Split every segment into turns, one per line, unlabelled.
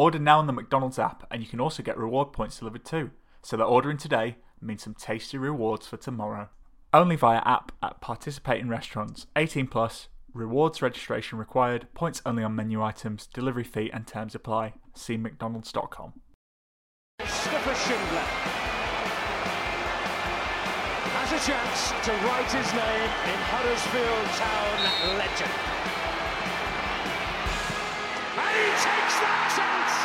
Order now on the McDonald's app, and you can also get reward points delivered too. So that ordering today means some tasty rewards for tomorrow. Only via app at participating restaurants. 18 plus. Rewards registration required. Points only on menu items. Delivery fee and terms apply. See McDonald's.com.
Christopher Schindler has a chance to write his name in Huddersfield Town legend. Takes that chance!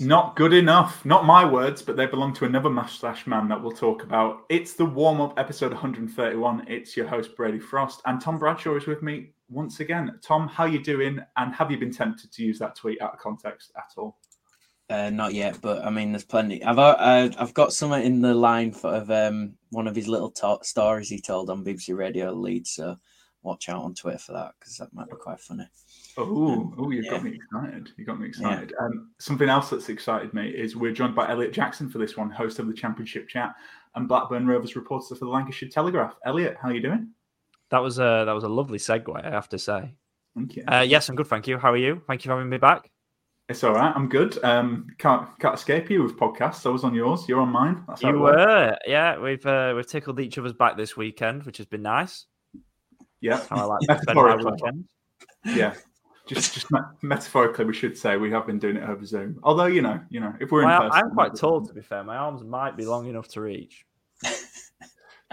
Not good enough. Not my words, but they belong to another mustache man that we'll talk about. It's the warm up episode 131. It's your host Brady Frost, and Tom Bradshaw is with me once again. Tom, how you doing? And have you been tempted to use that tweet out of context at all?
Uh, not yet, but I mean, there's plenty. I've uh, I've got something in the line for of um, one of his little stories he told on BBC Radio Leeds. So watch out on Twitter for that because that might be quite funny.
Oh, oh, you
yeah.
got me excited. You got me excited. Um, something else that's excited me is we're joined by Elliot Jackson for this one, host of the Championship Chat and Blackburn Rovers reporter for the Lancashire Telegraph. Elliot, how are you doing?
That was a that was a lovely segue, I have to say.
Thank you.
Uh, yes, I'm good, thank you. How are you? Thank you for having me back.
It's all right. I'm good. Um, can't can't escape you with podcasts. I was on yours. You're on mine. That's
you were, yeah. We've uh, we've tickled each other's back this weekend, which has been nice.
Yeah.
How I like to spend my
Metaphorically.
weekend.
yeah. Just just me- metaphorically, we should say we have been doing it over Zoom. Although you know, you know, if we're in person,
I'm quite tall, to be fair. My arms might be long enough to reach.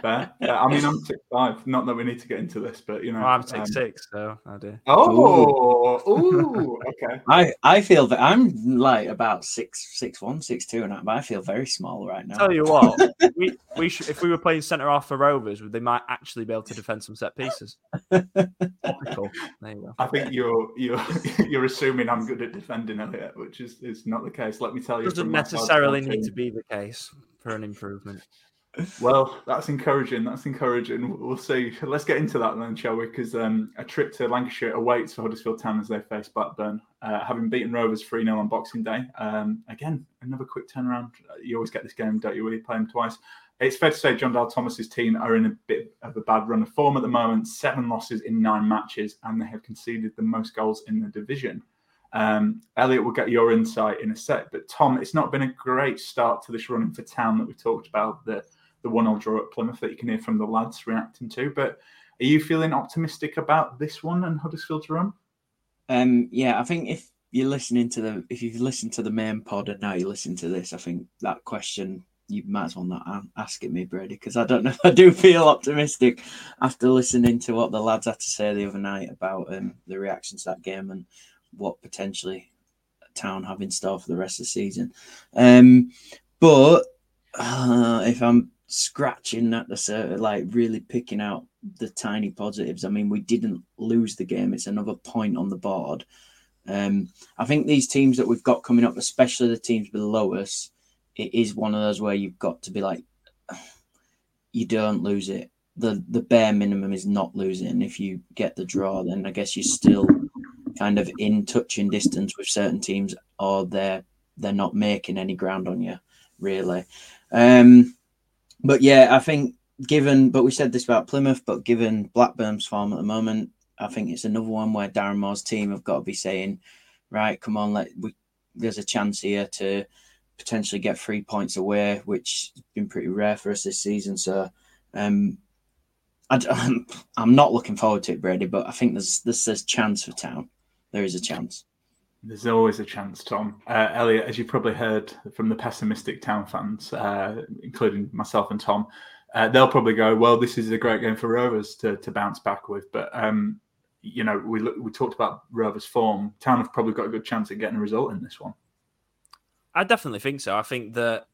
Fair. Yeah, I mean, I'm six five. Not that we need to get into this, but you know,
Well, I'm
um,
six six, so I do.
Oh, ooh, okay.
I I feel that I'm like about six six one six two and that, but I feel very small right now.
Tell you what, we, we should, if we were playing centre half for Rovers, they might actually be able to defend some set pieces. Topical. There you go.
I think you're you're you're assuming I'm good at defending Elliot, which is is not the case. Let me tell you,
Doesn't
from my side,
necessarily need to be the case for an improvement.
Well, that's encouraging. That's encouraging. We'll see. Let's get into that then, shall we? Because um, a trip to Lancashire awaits for Huddersfield Town as they face Blackburn, uh, having beaten Rovers 3 0 on Boxing Day. Um, again, another quick turnaround. You always get this game, don't you, you play them twice? It's fair to say Jon Dahl Tomasson's team are in a bit of a bad run of form at the moment. Seven losses in nine matches, and they have conceded the most goals in the division. Um, Elliot will get your insight in a sec, but Tom, it's not been a great start to this running for Town that we talked about. The the one 0 draw at Plymouth that you can hear from the lads reacting to. But are you feeling optimistic about this one and Huddersfield's run?
Um, yeah, I think if you're listening to the if you've listened to the main pod and now you listen to this, I think that question you might as well not ask it me, Brady, because I don't know. I do feel optimistic after listening to what the lads had to say the other night about um, the reaction to that game and what potentially Town have in store for the rest of the season. Um, but uh, if I'm scratching at the sur- like really picking out the tiny positives, I mean, we didn't lose the game. It's another point on the board. Um, I think these teams that we've got coming up, especially the teams below us, it is one of those where you've got to be like, you don't lose it. The the bare minimum is not losing. If you get the draw, then I guess you're still kind of in touching distance with certain teams, or they're they're not making any ground on you, really. Um, but yeah, I think given, but we said this about Plymouth, but given Blackburn's form at the moment, I think it's another one where Darren Moore's team have got to be saying, right, come on, let we there's a chance here to potentially get three points away, which has been pretty rare for us this season. So um, I, am not looking forward to it, Brady, but I think there's there's a chance for Town. There is a chance.
There's always a chance, Tom. Uh, Elliot, as you probably heard from the pessimistic Town fans, uh, including myself and Tom, uh, they'll probably go, "Well, this is a great game for Rovers to, to bounce back with." But um, you know, we we talked about Rovers' form. Town have probably got a good chance at getting a result in this one.
I definitely think so. I think that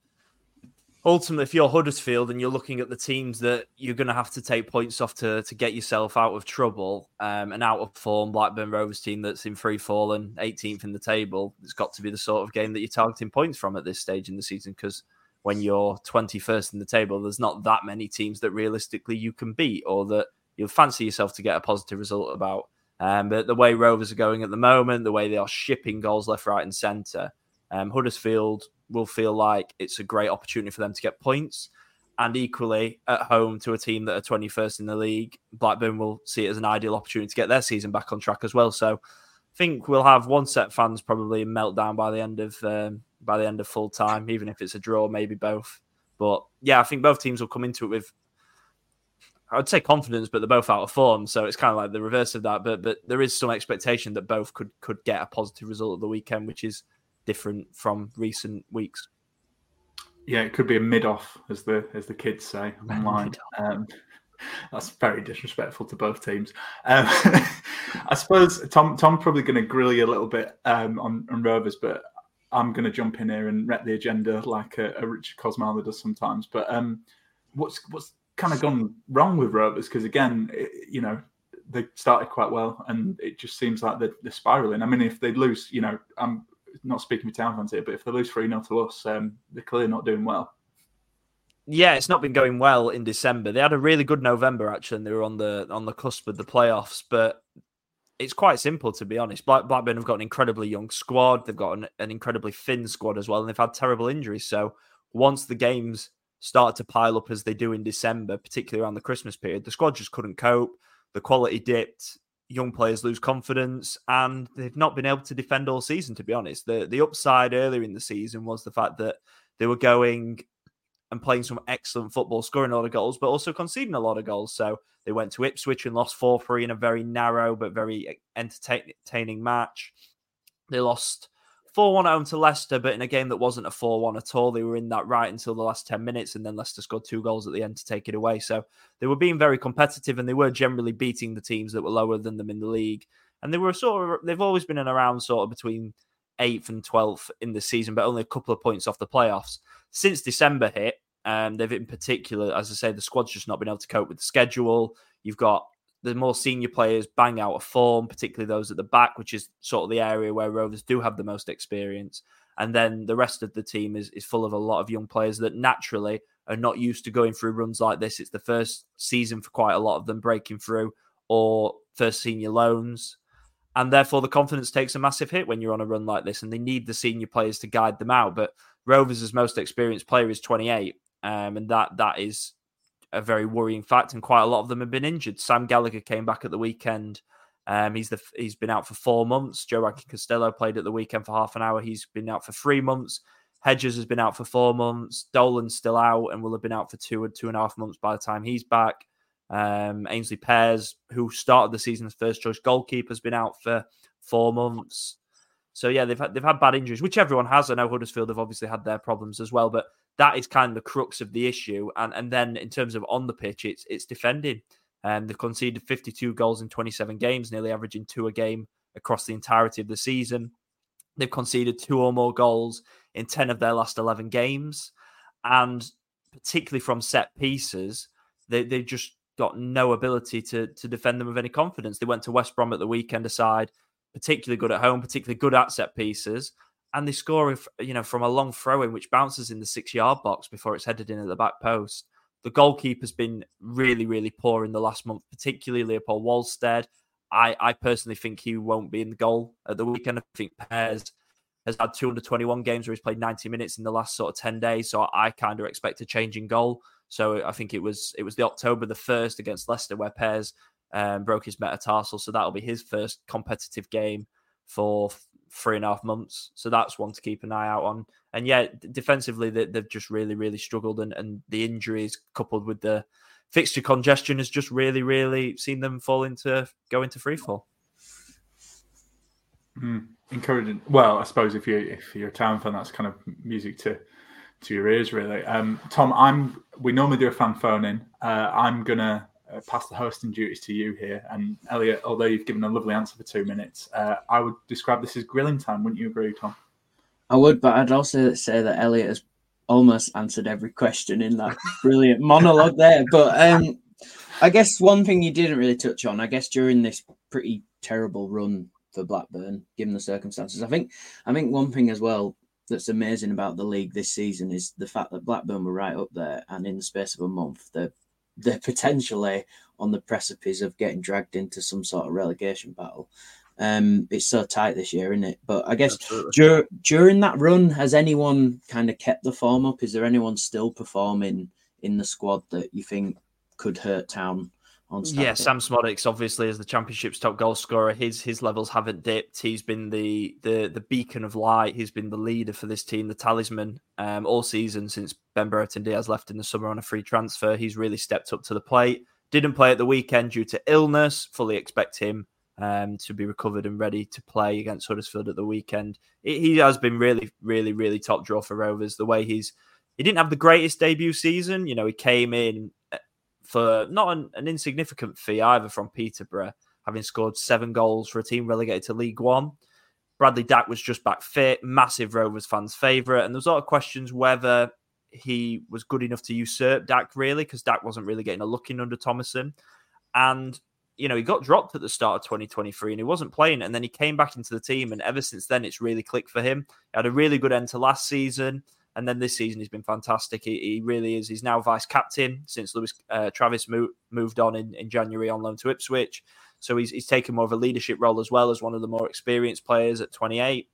ultimately, if you're Huddersfield and you're looking at the teams that you're going to have to take points off to, to get yourself out of trouble um, and out of form, Blackburn Rovers team that's in free fall and 18th in the table, it's got to be the sort of game that you're targeting points from at this stage in the season because when you're 21st in the table, there's not that many teams that realistically you can beat or that you'll fancy yourself to get a positive result about. Um, but the way Rovers are going at the moment, the way they are shipping goals left, right, and centre, um, Huddersfield will feel like it's a great opportunity for them to get points. And equally, at home to a team that are 21st in the league, Blackburn will see it as an ideal opportunity to get their season back on track as well. So I think we'll have one set fans probably meltdown by the end of um, by the end of full time, even if it's a draw, maybe both. But yeah, I think both teams will come into it with I'd say confidence, but they're both out of form, so it's kind of like the reverse of that. But but there is some expectation that both could could get a positive result at the weekend, which is different from recent weeks.
Yeah, it could be a mid off, as the as the kids say online. Um, that's very disrespectful to both teams. Um, I suppose Tom Tom's probably going to grill you a little bit um, on, on Rovers, but I'm going to jump in here and wreck the agenda like a, a Richard Kosmala does sometimes. But um, what's what's kind of gone wrong with Rovers? Because again, it, you know, they started quite well, and it just seems like they're, they're spiraling. I mean, if they lose, you know, I'm not speaking with town fans here, but if they lose 3 0 to us, um, they're clearly not doing well.
Yeah, it's not been going well in December. They had a really good November actually, and they were on the on the cusp of the playoffs. But it's quite simple to be honest. Black, Blackburn have got an incredibly young squad. They've got an, an incredibly thin squad as well, and they've had terrible injuries. So once the games start to pile up as they do in December, particularly around the Christmas period, the squad just couldn't cope. The quality dipped young players lose confidence and they've not been able to defend all season to be honest. The the upside earlier in the season was the fact that they were going and playing some excellent football scoring a lot of goals but also conceding a lot of goals. So they went to Ipswich and lost 4-3 in a very narrow but very eh, entertaining match. They lost 4 1 home to Leicester, but in a game that wasn't a 4 1 at all. They were in that right until the last 10 minutes, and then Leicester scored two goals at the end to take it away. So they were being very competitive and they were generally beating the teams that were lower than them in the league. And they were sort of, they've always been in around sort of between 8th and 12th in the season, but only a couple of points off the playoffs. Since December hit, um, they've in particular, as I say, the squad's just not been able to cope with the schedule. You've got the more senior players bang out of form, particularly those at the back, which is sort of the area where Rovers do have the most experience. And then the rest of the team is, is full of a lot of young players that naturally are not used to going through runs like this. It's the first season for quite a lot of them breaking through or first senior loans. And therefore, the confidence takes a massive hit when you're on a run like this, and they need the senior players to guide them out. But Rovers' most experienced player is 28, um, and that that is a very worrying fact, and quite a lot of them have been injured. Sam Gallagher came back at the weekend. Um, he's the he's been out for four months. Joe Rankin Costello played at the weekend for half an hour. He's been out for three months. Hedges has been out for four months. Dolan's still out and will have been out for two and two and a half months by the time he's back. Um, Aynsley Pears, who started the season as first choice goalkeeper, has been out for four months. So yeah, they've had they've had bad injuries, which everyone has. I know Huddersfield have obviously had their problems as well, but that is kind of the crux of the issue. And and then in terms of on the pitch, it's it's defending. And um, they've conceded 52 goals in 27 games, nearly averaging two a game across the entirety of the season. They've conceded two or more goals in 10 of their last 11 games. And particularly from set pieces, they, they've just got no ability to, to defend them with any confidence. They went to West Brom at the weekend aside, particularly good at home, particularly good at set pieces and they score, if you know, from a long throw in which bounces in the six yard box before it's headed in at the back post. The goalkeeper's been really, really poor in the last month, particularly Leopold Wahlstedt. I, I personally think he won't be in the goal at the weekend. I think Pears has had 221 games where he's played 90 minutes in the last sort of 10 days. So I kind of expect a change in goal. So I think it was it was the October the first against Leicester where Pears um, broke his metatarsal. So that'll be his first competitive game for three and a half months. So that's one to keep an eye out on. And yeah, defensively, they, have just really, really struggled. And, and the injuries coupled with the fixture congestion has just really, really seen them fall into go into free fall.
Mm, encouraging. Well, I suppose if you if you're a town fan, that's kind of music to to your ears, really. Um, Tom, I'm. We normally do a fan phone in. Uh, I'm gonna uh, pass the hosting duties to you here. And Elliot, although you've given a lovely answer for two minutes, uh, I would describe this as grilling time. Wouldn't you agree, Tom?
I would, but I'd also say that Elliot has almost answered every question in that brilliant monologue there. But um, I guess one thing you didn't really touch on, I guess during this pretty terrible run for Blackburn, given the circumstances, I think I think one thing as well that's amazing about the league this season is the fact that Blackburn were right up there, and in the space of a month, they're they're potentially on the precipice of getting dragged into some sort of relegation battle. Um, it's so tight this year, isn't it? But I guess dur- during that run, has anyone kind of kept the form up? Is there anyone still performing in the squad that you think could hurt Town on
Yeah, Sam Szmodics obviously is the championship's top goal scorer. His his levels haven't dipped. He's been the the the beacon of light. He's been the leader for this team, the talisman, um, all season since Ben Brereton Diaz left in the summer on a free transfer. He's really stepped up to the plate. Didn't play at the weekend due to illness. Fully expect him um, to be recovered and ready to play against Huddersfield at the weekend. It, he has been really, really, really top draw for Rovers. The way he's he didn't have the greatest debut season. You know, he came in for not an, an insignificant fee either from Peterborough, having scored seven goals for a team relegated to League One. Bradley Dack was just back fit, massive Rovers fans' favourite, and there's a lot of questions whether he was good enough to usurp Dack really, because Dack wasn't really getting a look in under Tomasson. And you know, he got dropped at the start of 2023 and he wasn't playing. And then he came back into the team. And ever since then, it's really clicked for him. He had a really good end to last season. And then this season, he's been fantastic. He, he really is. He's now vice captain since Lewis uh, Travis mo- moved on in, in January on loan to Ipswich. So he's, he's taken more of a leadership role as well as one of the more experienced players at 28.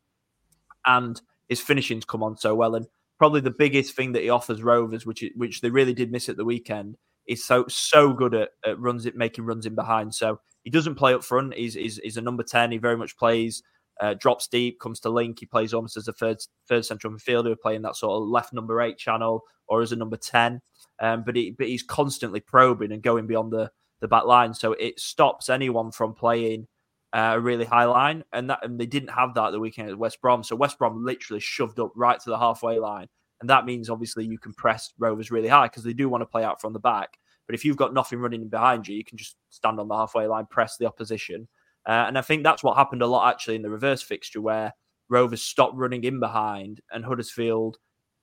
And his finishing's come on so well. And probably the biggest thing that he offers Rovers, which which they really did miss at the weekend, is so so good at, at runs it making runs in behind. So he doesn't play up front. He's he's, he's a number ten. He very much plays uh, drops deep, comes to link. He plays almost as a third third central midfielder, playing that sort of left number eight channel or as a number ten. Um, but he but he's constantly probing and going beyond the the back line, so it stops anyone from playing uh, a really high line. And that and they didn't have that the weekend at West Brom. So West Brom literally shoved up right to the halfway line and that means obviously you can press Rovers really high because they do want to play out from the back. But if you've got nothing running behind you, you can just stand on the halfway line, press the opposition. Uh, and I think that's what happened a lot actually in the reverse fixture where Rovers stopped running in behind and Huddersfield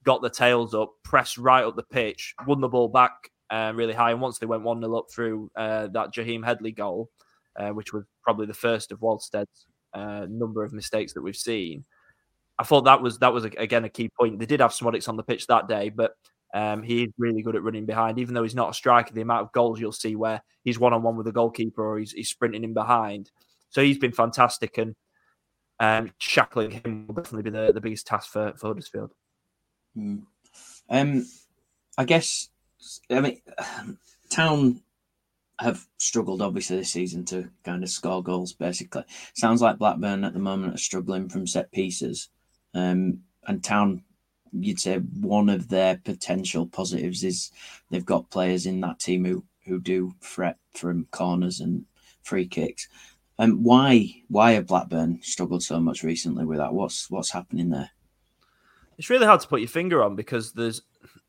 got the tails up, pressed right up the pitch, won the ball back uh, really high. And once they went 1 0 up through uh, that Jaheim Headley goal, uh, which was probably the first of Wahlstedt's uh, number of mistakes that we've seen, I thought that was that was again a key point. They did have Szmodics on the pitch that day, but um, he's really good at running behind. Even though he's not a striker, the amount of goals you'll see where he's one on one with the goalkeeper or he's, he's sprinting in behind. So he's been fantastic, and um, shackling him will definitely be the, the biggest task for, for Huddersfield.
Mm. Um, I guess I mean Town have struggled obviously this season to kind of score goals. Basically, sounds like Blackburn at the moment are struggling from set pieces. Um, and Town, you'd say one of their potential positives is they've got players in that team who, who do threat from corners and free kicks. Um, why why have Blackburn struggled so much recently with that? What's what's happening there?
It's really hard to put your finger on because there's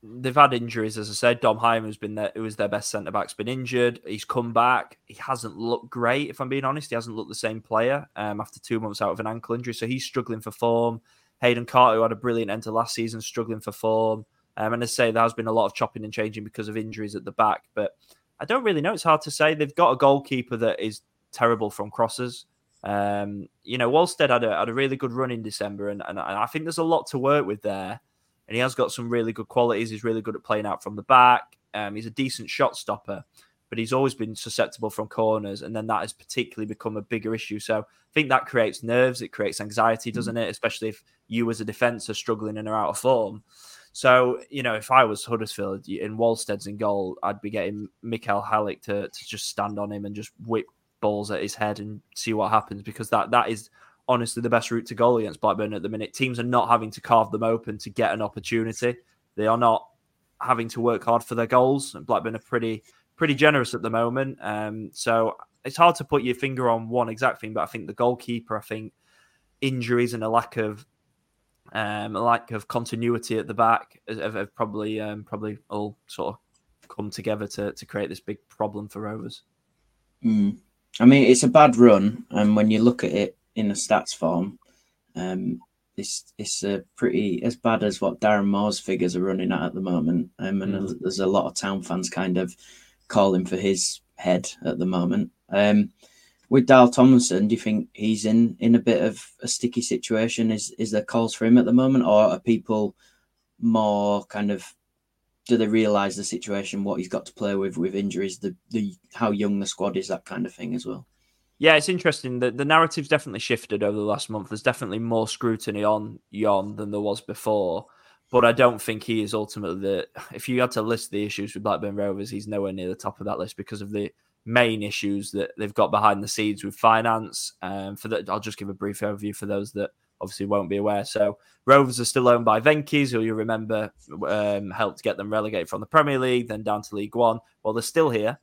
they've had injuries, as I said. Dom Hyam, who's been there, who was their best centre back's been injured. He's come back. He hasn't looked great, if I'm being honest. He hasn't looked the same player um, after two months out of an ankle injury, so he's struggling for form. Hayden Carter, who had a brilliant end to last season, struggling for form. Um, and as I say there has been a lot of chopping and changing because of injuries at the back. But I don't really know. It's hard to say. They've got a goalkeeper that is terrible from crosses. Um, you know, Wahlstedt had a, had a really good run in December, and, and, and I think there's a lot to work with there. And he has got some really good qualities. He's really good at playing out from the back. Um, he's a decent shot stopper but he's always been susceptible from corners, and then that has particularly become a bigger issue. So I think that creates nerves, it creates anxiety, mm. doesn't it? Especially if you as a defence are struggling and are out of form. So you know, if I was Huddersfield in Wahlstedt's in goal, I'd be getting Mikael Helik to to just stand on him and just whip balls at his head and see what happens because that that is honestly the best route to goal against Blackburn at the minute. Teams are not having to carve them open to get an opportunity. They are not having to work hard for their goals. And Blackburn are pretty pretty generous at the moment. Um, so it's hard to put your finger on one exact thing, but I think the goalkeeper, I think injuries and a lack of um, a lack of continuity at the back have, have probably um, probably all sort of come together to to create this big problem for Rovers.
Mm. I mean, it's a bad run, and when you look at it in a stats form, um, it's it's a pretty as bad as what Darren Moore's figures are running at at the moment. Um, and mm. there's a lot of town fans kind of calling for his head at the moment. Um, with Dal Tomlinson, do you think he's in in a bit of a sticky situation? Is is there calls for him at the moment, or are people more kind of do they realise the situation, what he's got to play with with injuries, the the how young the squad is, that kind of thing as well?
Yeah, it's interesting. The, the narrative's definitely shifted over the last month. There's definitely more scrutiny on Yon than there was before. But I don't think he is ultimately the. If you had to list the issues with Blackburn Rovers, he's nowhere near the top of that list because of the main issues that they've got behind the scenes with finance. Um, for that, I'll just give a brief overview for those that obviously won't be aware. So Rovers are still owned by Venky's, who you remember um, helped get them relegated from the Premier League, then down to League One. Well, they're still here.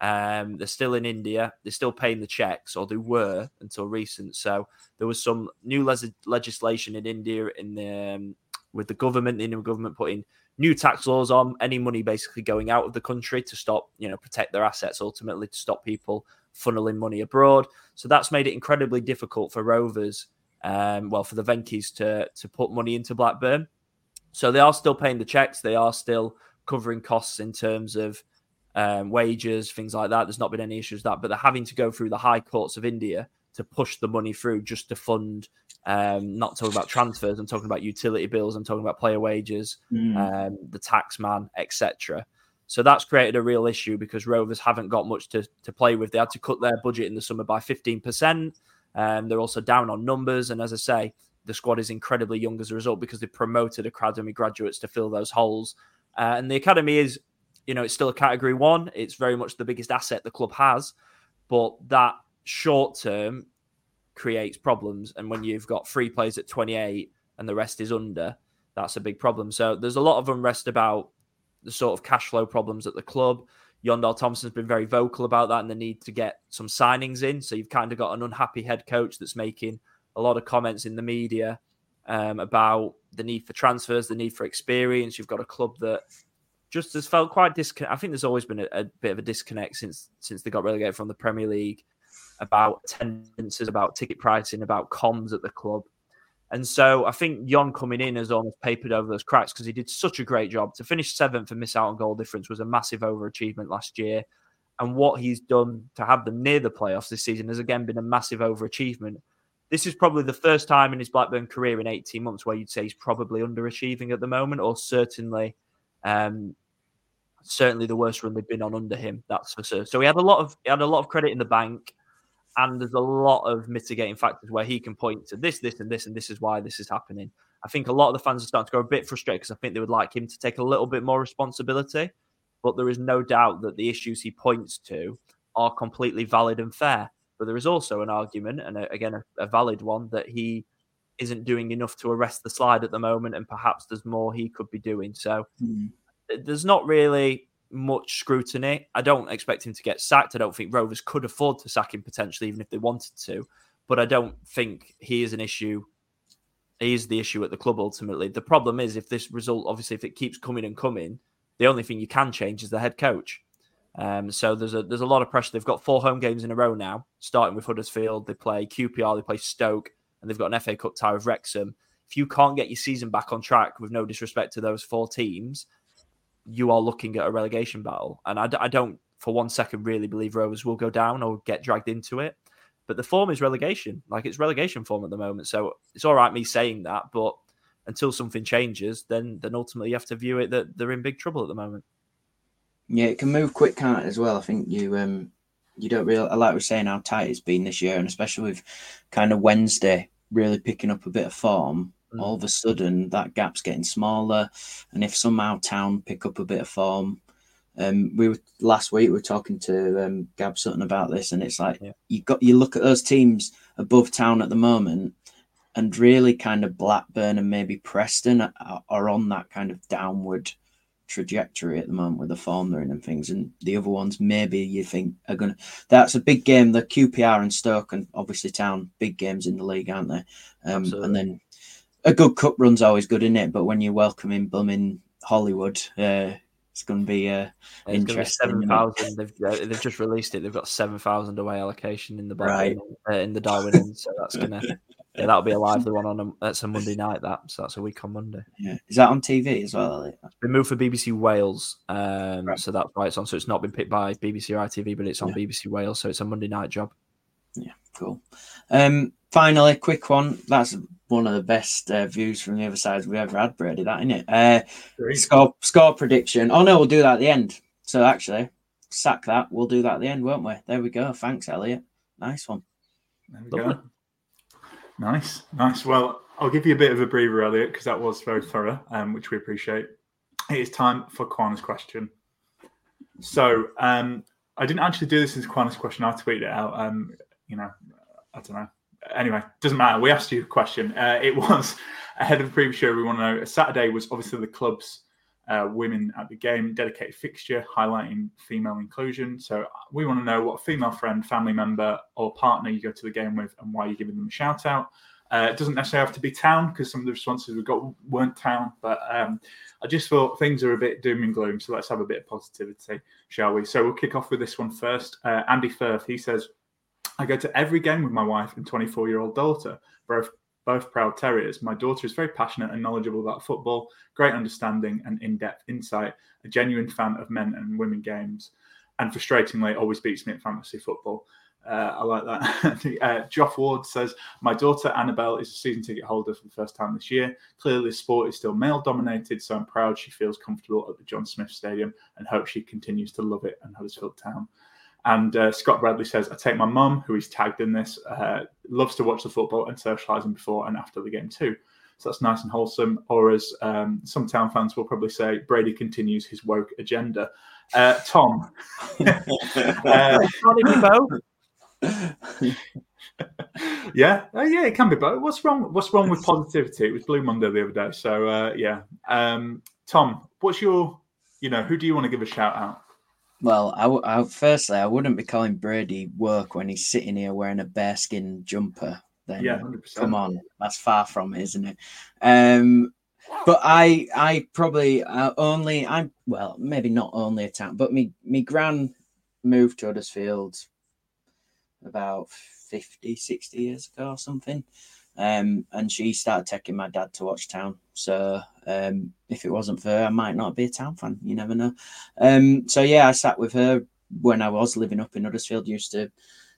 Um, they're still in India. They're still paying the checks, or they were until recent. So there was some new le- legislation in India in the, um, with the government, the Indian government putting new tax laws on any money basically going out of the country to stop, you know, protect their assets ultimately to stop people funneling money abroad. So that's made it incredibly difficult for Rovers, um, well, for the Venky's to to put money into Blackburn. So they are still paying the checks. They are still covering costs in terms of um, wages, things like that. There's not been any issues with that, but they're having to go through the high courts of India to push the money through just to fund um, not talking about transfers. I'm talking about utility bills. I'm talking about player wages, mm. um, the tax man, etc. So that's created a real issue because Rovers haven't got much to, to play with. They had to cut their budget in the summer by 15%. Um, they're also down on numbers. And as I say, the squad is incredibly young as a result because they promoted academy graduates to fill those holes. Uh, and the academy is, you know, it's still a category one. It's very much the biggest asset the club has. But that short term creates problems. And when you've got three players at 28 and the rest is under, that's a big problem. So there's a lot of unrest about the sort of cash flow problems at the club. Jon Dahl Tomasson's been very vocal about that and the need to get some signings in. So you've kind of got an unhappy head coach that's making a lot of comments in the media um, about the need for transfers, the need for experience. You've got a club that just has felt quite. I think there's always been a, a, bit of a disconnect since since they got relegated from the Premier League about attendances, about ticket pricing, about comms at the club. And so I think Jon coming in has almost papered over those cracks because he did such a great job. To finish seventh and miss out on goal difference was a massive overachievement last year. And what he's done to have them near the playoffs this season has again been a massive overachievement. This is probably the first time in his Blackburn career in 18 months where you'd say he's probably underachieving at the moment, or certainly um, certainly the worst run they've been on under him. That's for sure. So he had a lot of he had a lot of credit in the bank and there's a lot of mitigating factors where he can point to this, this, and this, and this is why this is happening. I think a lot of the fans are starting to go a bit frustrated because I think they would like him to take a little bit more responsibility. But there is no doubt that the issues he points to are completely valid and fair. But there is also an argument, and a, again, a, a valid one, that he isn't doing enough to arrest the slide at the moment, and perhaps there's more he could be doing. So mm. there's not really much scrutiny. I don't expect him to get sacked. I don't think Rovers could afford to sack him potentially, even if they wanted to. But I don't think he is an issue. He is the issue at the club ultimately. The problem is if this result, obviously, if it keeps coming and coming, the only thing you can change is the head coach. Um, so there's a there's a lot of pressure. They've got four home games in a row now, starting with Huddersfield. They play QPR, they play Stoke, and they've got an FA Cup tie with Wrexham. If you can't get your season back on track, with no disrespect to those four teams, you are looking at a relegation battle. And I, I don't, for one second, really believe Rovers will go down or get dragged into it. But the form is relegation. Like it's relegation form at the moment. So it's all right me saying that, but until something changes, then then ultimately you have to view it that they're in big trouble at the moment.
Yeah, it can move quick, can't it, as well? I think you um you don't really like we're saying how tight it's been this year, and especially with kind of Wednesday really picking up a bit of form mm. all of a sudden that gap's getting smaller. And if somehow Town pick up a bit of form, Um, we were last week. We were talking to um, Gab Sutton about this, and it's like
Yeah.
you got you look at those teams above town at the moment, and really kind of Blackburn and maybe Preston are, are on that kind of downward trajectory at the moment with the form they're in and things, and the other ones maybe you think are gonna. That's a big game. The QPR and Stoke and obviously Town, big games in the league, aren't they? Um, and then a good cup run's always good, isn't it? But when you're welcoming Bumming Hollywood, uh, it's going to be uh,
It's to be
interesting.
seven thousand. They've uh, they've just released it. They've got seven thousand away allocation in the
Right.
Uh, in the Darwen end. So that's gonna yeah, that'll be a lively one on a, that's a Monday night. That so that's a week on Monday.
Yeah. Is that on TV as well? Elliot?
Been moved for BBC Wales, um,
Right.
so that's why it's on. So it's not been picked by BBC or ITV, but it's on
Yeah.
BBC Wales. So it's a Monday night job.
Yeah, cool. Um, finally, quick one. That's one of the best uh, views from the other side we ever had, Brady. That isn't it? Uh, score score prediction. Oh no, we'll do that at the end. So actually, sack that. We'll do that at the end, won't we? There we go. Thanks, Elliot. Nice one.
There we
Lovely.
go. Nice, nice. Well, I'll give you a bit of a breather, Elliot, because that was very thorough, um, which we appreciate. It is time for Quan's question. So, um, I didn't actually do this as Quan's question. I tweeted it out. Um, you know, I don't know. Anyway, doesn't matter. We asked you a question. Uh, it was ahead of the previous show. We want to know. Saturday was obviously the club's uh, women at the game dedicated fixture highlighting female inclusion. So we want to know what female friend, family member, or partner you go to the game with, and why you're giving them a shout out. Uh, it doesn't necessarily have to be town because some of the responses we got weren't town, but um, I just thought things are a bit doom and gloom. So let's have a bit of positivity, shall we? So we'll kick off with this one first. Uh, Andy Firth, he says, I go to every game with my wife and 24 year old daughter, both, both proud terriers. My daughter is very passionate and knowledgeable about football, great understanding and in depth insight, a genuine fan of men and women games, and frustratingly always beats me at fantasy football. Uh, I like that. uh, Joff Ward says, My daughter Annabelle is a season ticket holder for the first time this year. Clearly, the sport is still male dominated, so I'm proud she feels comfortable at the John Smith Stadium and hope she continues to love it and Huddersfield Town. And uh, Scott Bradley says, I take my mum, who is tagged in this, uh, loves to watch the football and socialising before and after the game too. So that's nice and wholesome. Or as um, some town fans will probably say, Brady continues his woke agenda. Uh, Tom. uh,
Can't it be both?
yeah, uh, yeah, it can be both. What's wrong? What's wrong with positivity? It was Blue Monday the other day, so uh, yeah. Um, Tom, what's your, you know, who do you want to give a shout out?
Well, I, I- firstly, I wouldn't be calling Brady work when he's sitting here wearing a bearskin jumper. Then
Yeah, 100%.
come on, that's far from it, isn't it? Um, but I, I probably uh, only, I'm well, maybe not only a town, but me, me gran moved to Huddersfield about 50, 60 years ago or something. Um, and she started taking my dad to watch Town. So um, if it wasn't for her, I might not be a Town fan. You never know. Um, so yeah, I sat with her when I was living up in Huddersfield. Used to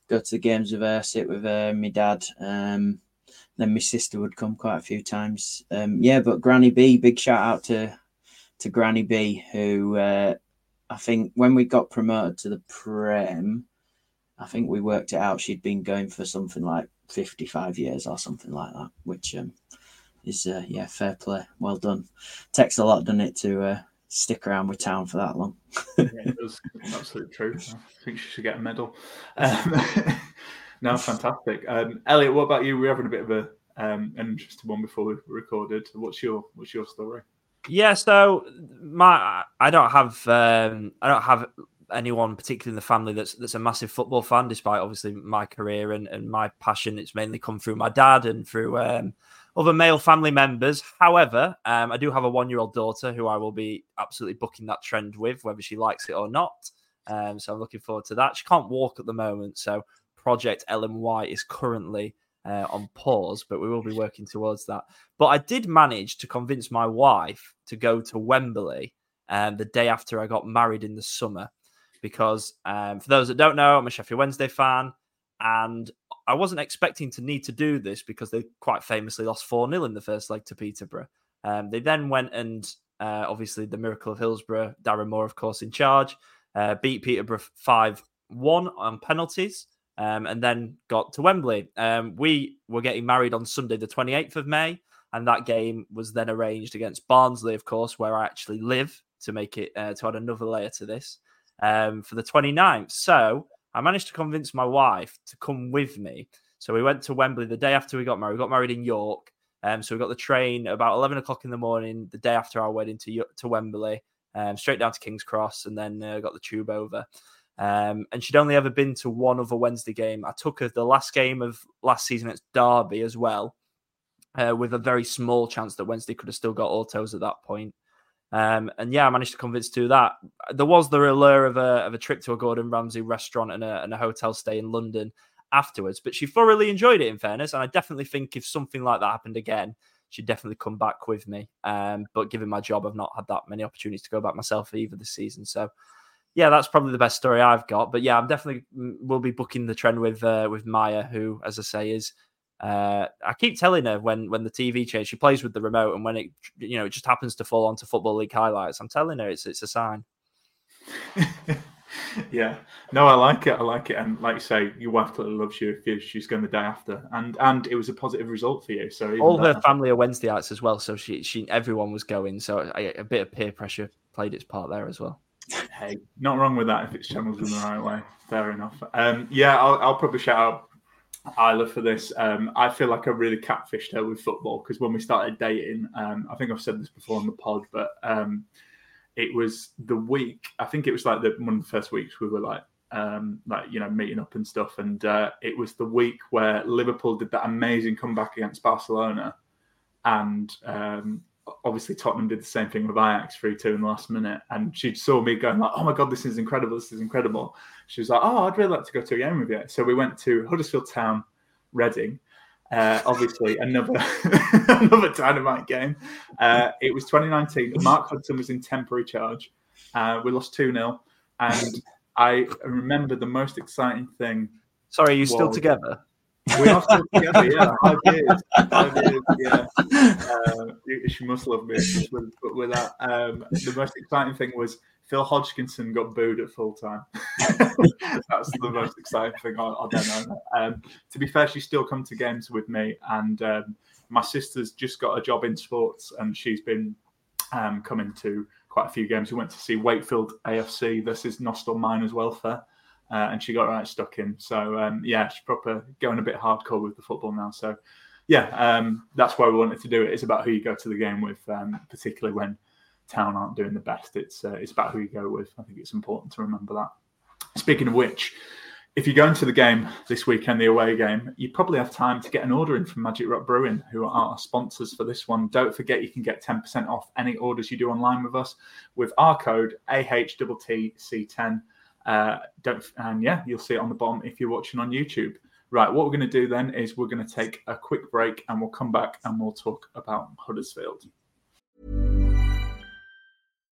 go to the games with her, sit with her, my dad. Um, then my sister would come quite a few times. Um, yeah, but Granny B, big shout out to to Granny B, who uh, I think when we got promoted to the Prem, I think we worked it out. She'd been going for something like 55 years or something like that, which um, is, uh, yeah, fair play. Well done. Takes a lot, doesn't it, to uh, stick around with town for that long?
yeah, it was absolute truth. I think she should get a medal. Um, no, fantastic. Um, Elliot, what about you? We're having a bit of a um, an interesting one before we recorded. What's your What's your story?
Yeah, so my I don't have um, I don't have anyone particularly in the family that's that's a massive football fan. Despite obviously my career and, and my passion, it's mainly come through my dad and through um, other male family members. However, um, I do have a one year old daughter who I will be absolutely booking that trend with, whether she likes it or not. Um, so I'm looking forward to that. She can't walk at the moment, so Project LMY is currently uh, on pause, but we will be working towards that. But I did manage to convince my wife to go to Wembley um, the day after I got married in the summer, because um, for those that don't know, I'm a Sheffield Wednesday fan, and I wasn't expecting to need to do this because they quite famously lost 4 0 in the first leg to Peterborough. Um, they then went and uh, obviously the miracle of Hillsborough, Darren Moore, of course, in charge, uh, beat Peterborough 5 1 on penalties. Um, and then got to Wembley. Um, we were getting married on Sunday, the 28th of May, and that game was then arranged against Barnsley, of course, where I actually live. to make it uh, to add another layer to this um, for the 29th. So I managed to convince my wife to come with me. So we went to Wembley the day after we got married. We got married in York. Um, so we got the train about 11 o'clock in the morning, the day after our wedding to, to Wembley, um, straight down to King's Cross, and then uh, got the tube over. Um, and she'd only ever been to one other Wednesday game. I took her the last game of last season at Derby as well, uh, with a very small chance that Wednesday could have still got autos at that point. Um, and yeah, I managed to convince to that. There was the allure of a, of a trip to a Gordon Ramsay restaurant and a, and a hotel stay in London afterwards, but she thoroughly enjoyed it in fairness. And I definitely think if something like that happened again, she'd definitely come back with me. Um, but given my job, I've not had that many opportunities to go back myself either this season. So yeah, that's probably the best story I've got. But yeah, I'm definitely mm, will be booking the trend with uh, with Maya, who, as I say, is uh, I keep telling her when when the TV changes, she plays with the remote, and when it you know it just happens to fall onto football league highlights, I'm telling her it's it's a sign.
yeah, no, I like it. I like it, and like you say, your wife clearly loves you if she's going the day after, and and it was a positive result for you. So
all her family are Wednesdayites as well, so she she everyone was going, so a, a bit of peer pressure played its part there as well.
Hey, not wrong with that if it's channeled in the right way. Fair enough. Um, yeah, I'll, I'll probably shout out Isla for this. Um, I feel like I really catfished her with football because when we started dating, um, I think I've said this before on the pod, but um, it was the week. I think it was like the one of the first weeks we were like, um, like you know, meeting up and stuff, and uh, it was the week where Liverpool did that amazing comeback against Barcelona, and um, obviously Tottenham did the same thing with Ajax 3 2 in the last minute. And she saw me going like, oh my God, this is incredible. This is incredible. She was like, oh, I'd really like to go to a game with you. So we went to Huddersfield Town, Reading. Uh, obviously, another another dynamite game. Uh, it was 2019. Mark Hudson was in temporary charge. Uh, we lost 2 0. And I remember the most exciting thing.
Sorry, are you was, still together?
We are still together, yeah. Five years. Five years, yeah. Uh, she must love me. With, but with that, um, the most exciting thing was Phil Hodgkinson got booed at full time. That's the most exciting thing. I, I don't know. Um, to be fair, she still come to games with me, and um, my sister's just got a job in sports, and she's been um, coming to quite a few games. We went to see Wakefield AFC. This is Nostell Miners Welfare uh, and she got right stuck in. So um, yeah, she's proper going a bit hardcore with the football now. So yeah, um, that's why we wanted to do it. It's about who you go to the game with, um, particularly when Town aren't doing the best. It's uh, it's about who you go with. I think it's important to remember that. Speaking of which, if you're going to the game this weekend, the away game, you probably have time to get an order in from Magic Rock Brewing, who are our sponsors for this one. Don't forget you can get 10% off any orders you do online with us with our code AHTTC10. Uh, don't and yeah, you'll see it on the bottom if you're watching on YouTube. Right, what we're going to do then is we're going to take a quick break and we'll come back and we'll talk about Huddersfield.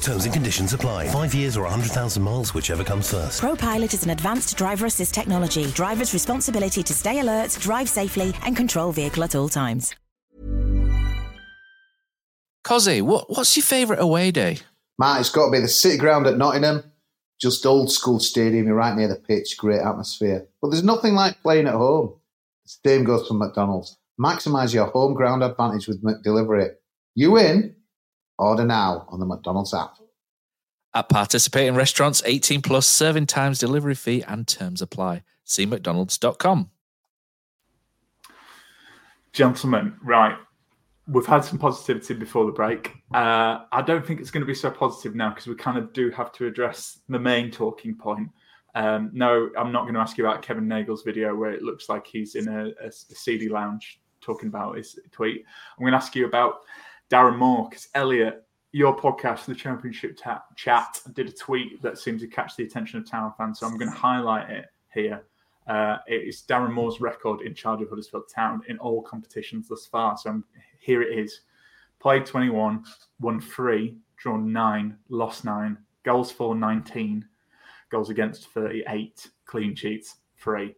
Terms and conditions apply. Five years or 100,000 miles, whichever comes first.
ProPilot is an advanced driver assist technology. Driver's responsibility to stay alert, drive safely, and control vehicle at all times.
Cozzy, what, what's your favourite away day?
Matt, it's got to be the City Ground at Nottingham. Just old school stadium, you're right near the pitch, great atmosphere. But there's nothing like playing at home. The same goes for McDonald's. Maximise your home ground advantage with McDelivery. You in? Order now on the McDonald's app.
At participating restaurants, 18 plus serving times, delivery fee, and terms apply. See McDonald's.com.
Gentlemen, right. We've had some positivity before the break. Uh, I don't think it's going to be so positive now because we kind of do have to address the main talking point. Um, no, I'm not going to ask you about Kevin Nagle's video where it looks like he's in a, a, a CD lounge talking about his tweet. I'm going to ask you about Darren Moore, because Elliot, your podcast, the Championship ta- Chat, did a tweet that seemed to catch the attention of Town fans. So I'm going to highlight it here. Uh, it's Darren Moore's record in charge of Huddersfield Town in all competitions thus far. So I'm, here it is. played 21, won three, drawn nine, lost nine, goals for 19, goals against 38, clean sheets three.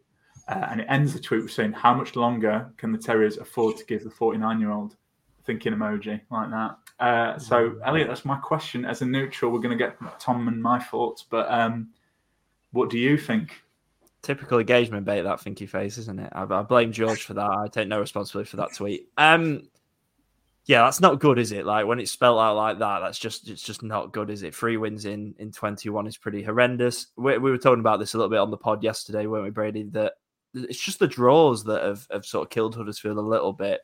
Uh, and it ends the tweet with saying, How much longer can the Terriers afford to give the 49 year old? Thinking emoji like that. Uh, so, Elliot, that's my question. As a neutral, we're going to get Tom and my thoughts, but um, what do you think?
Typical engagement bait, that thinky face, isn't it? I, I blame George for that. I take no responsibility for that tweet. Um, yeah, that's not good, is it? Like when it's spelled out like that, that's just it's just not good, is it? Three wins in in twenty one is pretty horrendous. We, we, were talking about this a little bit on the pod yesterday, weren't we, Brady? That it's just the draws that have, have sort of killed Huddersfield a little bit.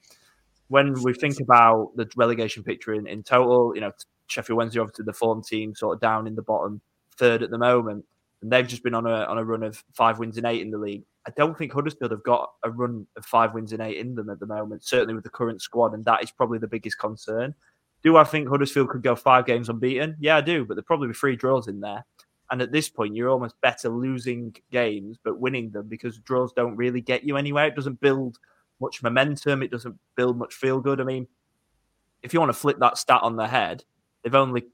When we think about the relegation picture in, in total, you know, Sheffield Wednesday obviously the form team sort of down in the bottom third at the moment, and they've just been on a on a run of five wins and eight in the league. I don't think Huddersfield have got a run of five wins and eight in them at the moment, certainly with the current squad, and that is probably the biggest concern. Do I think Huddersfield could go five games unbeaten? Yeah, I do, but there'll probably be three draws in there. And at this point, you're almost better losing games but winning them because draws don't really get you anywhere. It doesn't build much momentum. It doesn't build much feel good. I mean, if you want to flip that stat on their head, they've only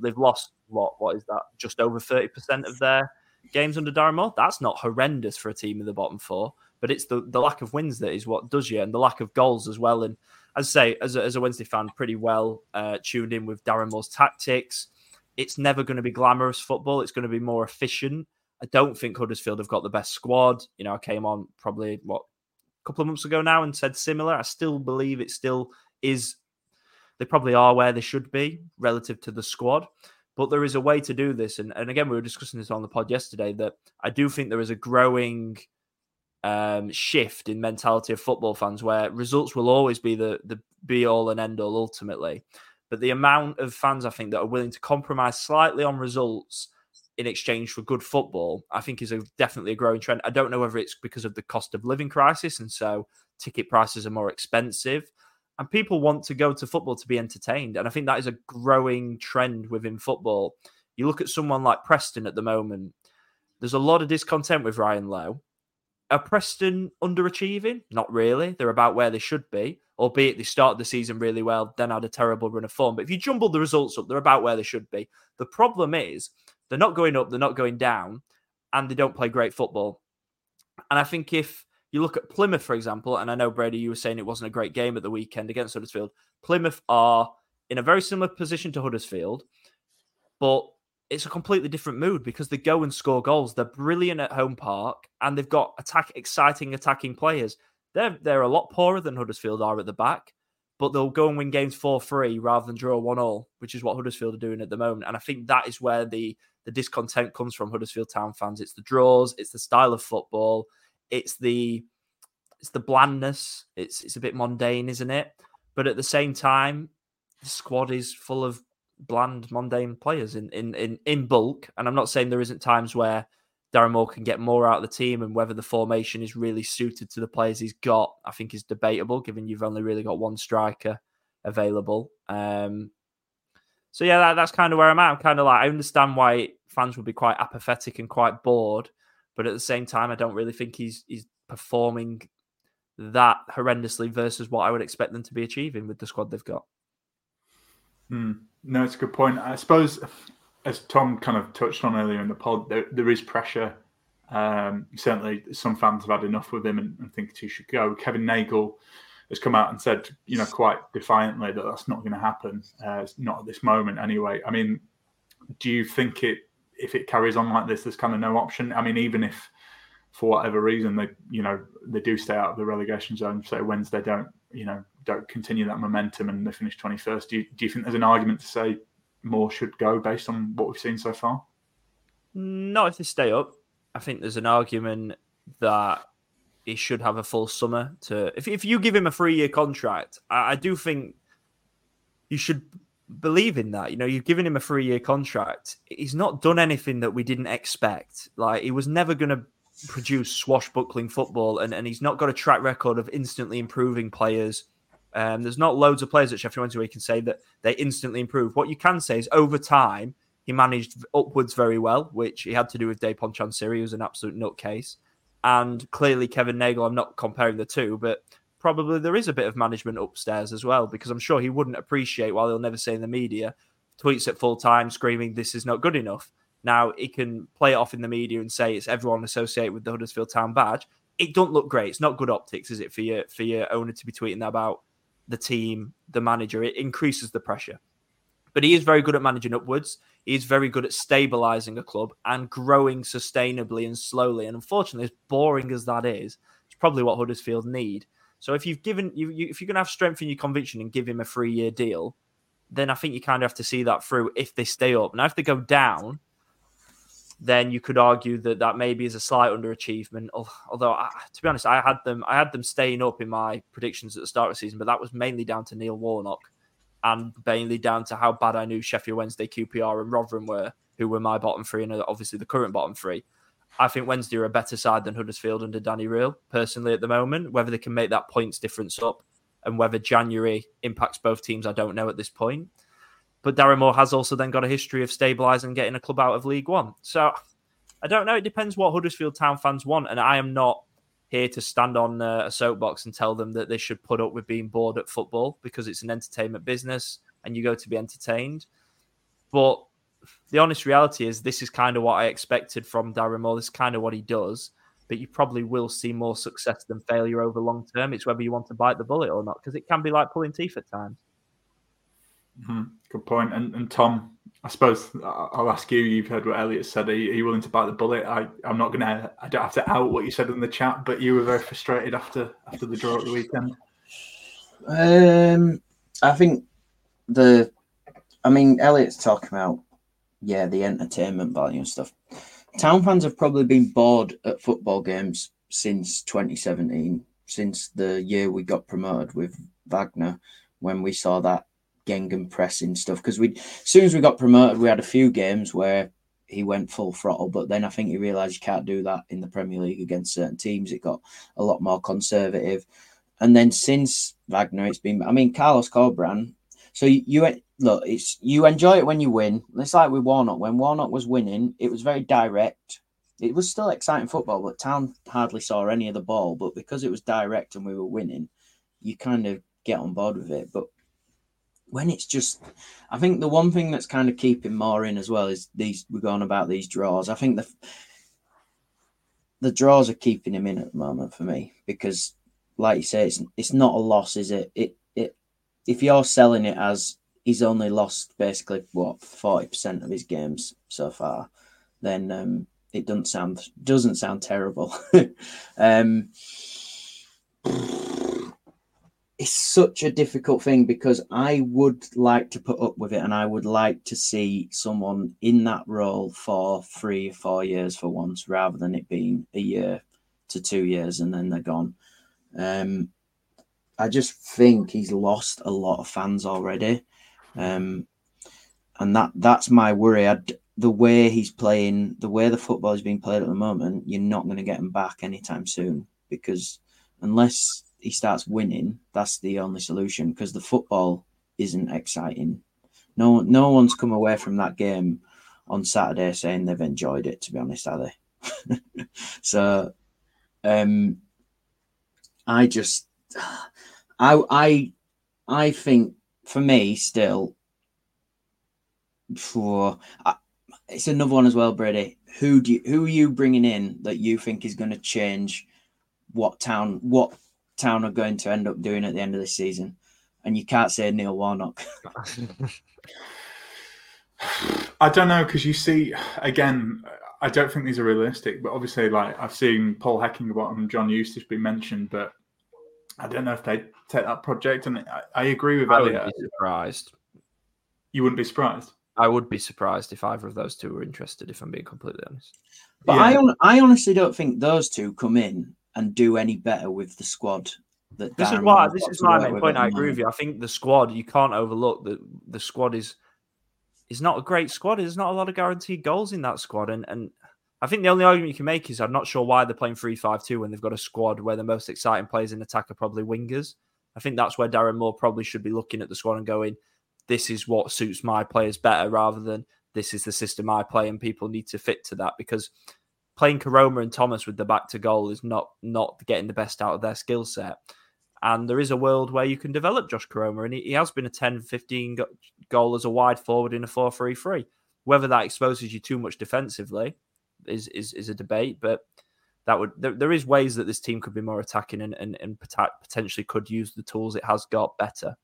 they've lost what what is that? Just over thirty percent of their games under Darren Moore. That's not horrendous for a team in the bottom four, but it's the the lack of wins that is what does you, and the lack of goals as well. And as I say, as a, as a Wednesday fan, pretty well uh, tuned in with Darren Moore's tactics it's never going to be glamorous football. It's going to be more efficient. I don't think Huddersfield have got the best squad. You know, I came on probably what couple of months ago now and said similar. I still believe it still is. They probably are where they should be relative to the squad, but there is a way to do this. And, and again, we were discussing this on the pod yesterday that I do think there is a growing um, shift in mentality of football fans where results will always be the the be all and end all ultimately. But the amount of fans I think that are willing to compromise slightly on results in exchange for good football, I think is a, definitely a growing trend. I don't know whether it's because of the cost of living crisis and so ticket prices are more expensive. And people want to go to football to be entertained. And I think that is a growing trend within football. You look at someone like Preston at the moment, there's a lot of discontent with Ryan Lowe. Are Preston underachieving? Not really. They're about where they should be albeit they started the season really well, then had a terrible run of form. But if you jumble the results up, they're about where they should be. The problem is they're not going up, they're not going down, and they don't play great football. And I think if you look at Plymouth, for example, and I know Brady, you were saying it wasn't a great game at the weekend against Huddersfield. Plymouth are in a very similar position to Huddersfield, but it's a completely different mood because they go and score goals. They're brilliant at home park and they've got attack exciting attacking players. They're they're a lot poorer than Huddersfield are at the back, but they'll go and win games four three rather than draw one all, which is what Huddersfield are doing at the moment. And I think that is where the the discontent comes from Huddersfield Town fans. It's the draws, it's the style of football, it's the it's the blandness. It's it's a bit mundane, isn't it? But at the same time, the squad is full of bland, mundane players in in in, in bulk. And I'm not saying there isn't times where Darren Moore can get more out of the team and whether the formation is really suited to the players he's got, I think is debatable, given you've only really got one striker available. Um, so yeah, that, that's kind of where I'm at. I'm kind of like I understand why fans would be quite apathetic and quite bored, but at the same time, I don't really think he's he's performing that horrendously versus what I would expect them to be achieving with the squad they've got.
Hmm. No, it's a good point. I suppose as Tom kind of touched on earlier in the pod, there, there is pressure. Um, certainly, some fans have had enough with him and, and think he should go. Kevin Nagle has come out and said, you know, quite defiantly that that's not going to happen. Uh, not at this moment, anyway. I mean, do you think it, if it carries on like this, there's kind of no option? I mean, even if for whatever reason they, you know, they do stay out of the relegation zone, say Wednesday don't, you know, don't continue that momentum and they finish 21st, do you, do you think there's an argument to say more should go based on what we've seen so far?
Not if they stay up. I think there's an argument that he should have a full summer to. If if you give him a three year contract, I, I do think you should believe in that. You know, you've given him a three year contract. He's not done anything that we didn't expect. Like he was never going to produce swashbuckling football, and, and he's not got a track record of instantly improving players um, there's not loads of players at Sheffield Wednesday where you can say that they instantly improve. What you can say is over time, he managed upwards very well, which he had to do with Dejphon Chansiri, who's an absolute nutcase. And clearly, Kevin Nagle, I'm not comparing the two, but probably there is a bit of management upstairs as well, because I'm sure he wouldn't appreciate, while he'll never say in the media, tweets at full time screaming, This is not good enough. Now he can play it off in the media and say it's everyone associated with the Huddersfield Town badge. It don't look great. It's not good optics, is it, for your for your owner to be tweeting about the team, the manager? It increases the pressure. But he is very good at managing upwards. He's very good at stabilizing a club and growing sustainably and slowly. And unfortunately, as boring as that is, it's probably what Huddersfield need. So if you've given you, you if you're going to have strength in your conviction and give him a three year deal, then I think you kind of have to see that through if they stay up. Now, if they go down, then you could argue that that maybe is a slight underachievement. Although, I, to be honest, I had them I had them staying up in my predictions at the start of the season, but that was mainly down to Neil Warnock and mainly down to how bad I knew Sheffield Wednesday, QPR, and Rotherham were, who were my bottom three, and obviously the current bottom three. I think Wednesday are a better side than Huddersfield under Danny Röhl, personally, at the moment. Whether they can make that points difference up and whether January impacts both teams, I don't know at this point. But Darren Moore has also then got a history of stabilising and getting a club out of League One. So I don't know. It depends what Huddersfield Town fans want. And I am not here to stand on uh, a soapbox and tell them that they should put up with being bored at football because it's an entertainment business and you go to be entertained. But the honest reality is, this is kind of what I expected from Darren Moore. This is kind of what he does. But you probably will see more success than failure over long term. It's whether you want to bite the bullet or not, because it can be like pulling teeth at times.
Mm-hmm. Good point. And, and Tom, I suppose I'll ask you. You've heard what Elliot said. Are you, are you willing to bite the bullet? I, I'm not gonna. I don't have to out what you said in the chat, but you were very frustrated after after the draw at the weekend.
Um, I think the. I mean, Elliot's talking about yeah the entertainment value and stuff. Town fans have probably been bored at football games since 2017, since the year we got promoted with Wagner, when we saw that Gegen pressing stuff because we, as soon as we got promoted, we had a few games where he went full throttle, but then I think he realised you can't do that in the Premier League against certain teams. It got a lot more conservative, and then since Wagner, it's been. I mean, Carlos Corberán. So you, you look, it's you enjoy it when you win. It's like with Warnock. When Warnock was winning, it was very direct. It was still exciting football, but Town hardly saw any of the ball. But because it was direct and we were winning, you kind of get on board with it. But when it's just, I think the one thing that's kind of keeping more in as well is these. We're going about these draws. I think the the draws are keeping him in at the moment for me because, like you say, it's it's not a loss, is it? It it if you're selling it as he's only lost basically what forty percent of his games so far, then um, it doesn't sound doesn't sound terrible. um, it's such a difficult thing because I would like to put up with it and I would like to see someone in that role for three or four years for once rather than it being a year to two years and then they're gone. Um, I just think he's lost a lot of fans already. Um, and that that's my worry. I'd, the way he's playing, the way the football is being played at the moment, you're not going to get him back anytime soon because unless he starts winning, that's the only solution because the football isn't exciting. No, no one's come away from that game on Saturday saying they've enjoyed it. To be honest, are they? so, um, I just, I, I, I think for me still, for it's another one as well, Brady. Who do you, who are you bringing in that you think is going to change what town what Town are going to end up doing at the end of the season. And you can't say Neil Warnock.
I don't know because you see again. I don't think these are realistic, but obviously, like I've seen Paul Heckingbottom and John Eustace be mentioned, but I don't know if they take that project. And I, I agree with
I
Elliot.
Would be surprised.
You wouldn't be surprised.
I would be surprised if either of those two were interested. If I'm being completely honest.
But yeah. I, I honestly don't think those two come in and do any better with the squad. That
this
Darren
is why this is my main point. I agree with you. I think the squad you can't overlook that the squad is is not a great squad. There's not a lot of guaranteed goals in that squad, and and I think the only argument you can make is I'm not sure why they're playing three five two when they've got a squad where the most exciting players in attack are probably wingers. I think that's where Darren Moore probably should be looking at the squad and going, "This is what suits my players better," rather than "This is the system I play," and people need to fit to that because playing Koroma and Thomas with the back to goal is not not getting the best out of their skill set. And there is a world where you can develop Josh Koroma, and he, he has been a 10 15 go- goal as a wide forward in a 4 3 3. Whether that exposes you too much defensively is, is, is a debate, but that would there, there is ways that this team could be more attacking and, and, and potentially could use the tools it has got better.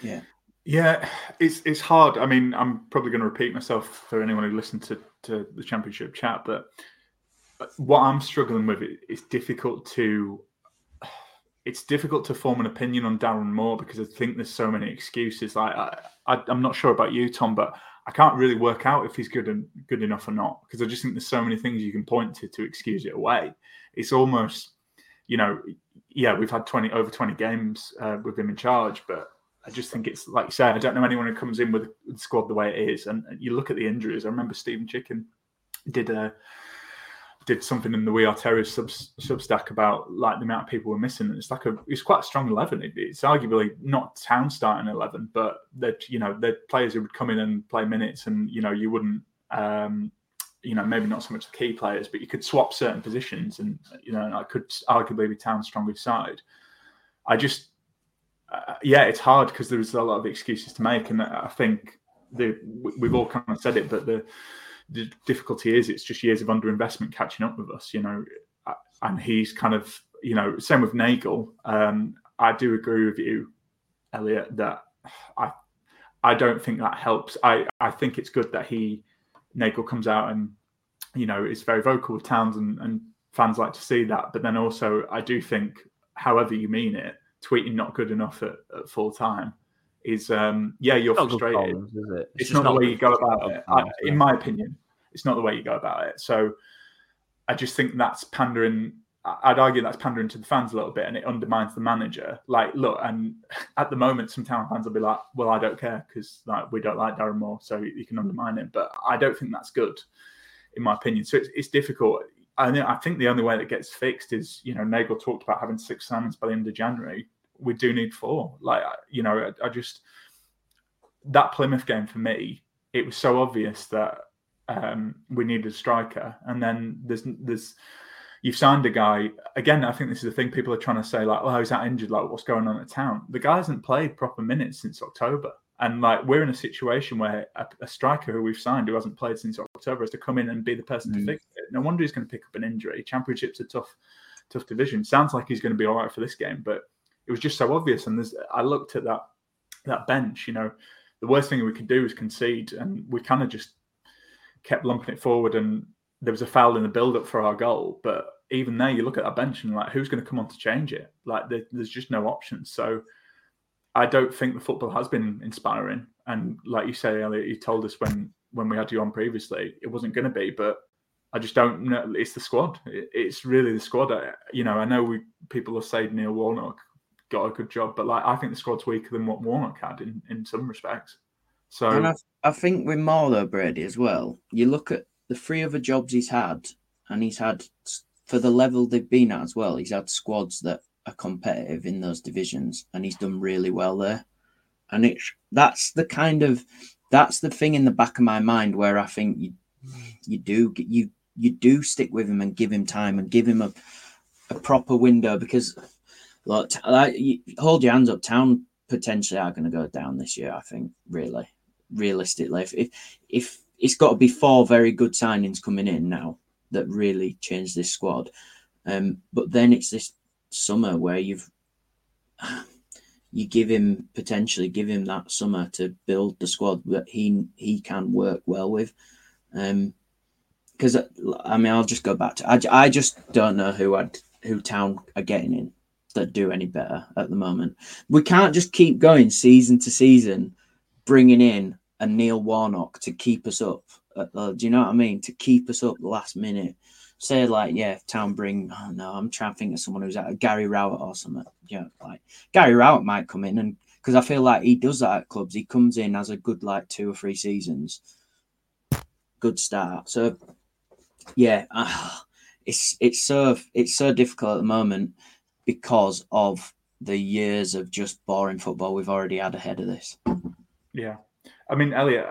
Yeah.
Yeah, it's it's hard. I mean, I'm probably going to repeat myself for anyone who listened to, to the championship chat, but what I'm struggling with it's difficult to it's difficult to form an opinion on Darren Moore because I think there's so many excuses. Like I, I, am not sure about you, Tom, but I can't really work out if he's good and good enough or not because I just think there's so many things you can point to to excuse it away. It's almost, you know, yeah, we've had 20 over 20 games uh, with him in charge, but I just think it's like you say, I don't know anyone who comes in with the squad the way it is. And you look at the injuries. I remember Stephen Chicken did a did something in the We Are Terrors sub, Substack about like the amount of people we're missing. And it's like a it's quite a strong eleven. It, it's arguably not town starting eleven, but that you know they're players who would come in and play minutes, and you know you wouldn't. Um, you know, maybe not so much the key players, but you could swap certain positions, and you know, I could arguably be town's strongest side. I just uh, yeah, it's hard because there's a lot of excuses to make, and I think the, we've all kind of said it, but the the difficulty is it's just years of underinvestment catching up with us, you know, and he's kind of you know same with Nagle. Um, I do agree with you, Elliot, that I I don't think that helps. I I think it's good that he Nagle comes out and you know is very vocal with Towns and, and fans like to see that, but then also I do think, however you mean it tweeting not good enough at, at full time is um yeah you're frustrated. problems,
it?
it's, it's not, not, the way you go about it. I, in my opinion it's not the way you go about it. So i just think that's pandering i'd argue that's pandering to the fans a little bit and it undermines the manager. Like look and at the moment some town fans will be like well i don't care because like we don't like darren moore so you can undermine him. But i don't think that's good in my opinion. So it's, it's difficult I, I think the only way that gets fixed is, you know, Nagle talked about having six signings by the end of January. We do need four. Like, you know, I, I just that Plymouth game for me, it was so obvious that um, we needed a striker, and then there's there's you've signed a guy again. I think this is the thing people are trying to say, like, oh, he's that injured? Like, what's going on at town? The guy hasn't played proper minutes since October. And like we're in a situation where a, a, striker who we've signed who hasn't played since October has to come in and be the person mm. to fix it. No wonder he's going to pick up an injury. Championship's a tough, tough division. Sounds like he's going to be all right for this game, but it was just so obvious. And there's, I looked at that that bench. You know, the worst thing we could do is concede, and we kind of just kept lumping it forward. And there was a foul in the build-up for our goal, but even there, you look at that bench and like, who's going to come on to change it? Like, there, there's just no options. So I don't think the football has been inspiring. And like you say, Elliot, you told us when when we had you on previously, it wasn't going to be. But I just don't know. It's the squad. It, it's really the squad. I, you know, I know we people have said Neil Warnock got a good job, but like I think the squad's weaker than what Warnock had in in some respects. So
and I, I think with Marlowe Brady as well, you look at the three other jobs he's had, and he's had for the level they've been at as well. He's had squads that are competitive in those divisions, and he's done really well there. And it's that's the kind of that's the thing in the back of my mind where I think you you do you you do stick with him and give him time and give him a a proper window because look, like, you, hold your hands up. Town potentially are going to go down this year. I think really, realistically, if if, if it's got to be four very good signings coming in now that really change this squad. Um, but then it's this summer where you've you give him potentially give him that summer to build the squad that he he can work well with. Um, because I mean, I'll just go back to I, I just don't know who I'd who town are getting in that do any better at the moment. We can't just keep going season to season, bringing in a Neil Warnock to keep us up. Uh, do you know what I mean? To keep us up last minute say like yeah, town bring. Oh no, I'm trying to think of someone who's at Gary Rowett or something. Yeah, like Gary Rowett might come in and because I feel like he does that at clubs. He comes in as a good like two or three seasons, good start. So yeah, uh, it's it's so it's so difficult at the moment because of the years of just boring football we've already had ahead of this.
Yeah, I mean, Elliot,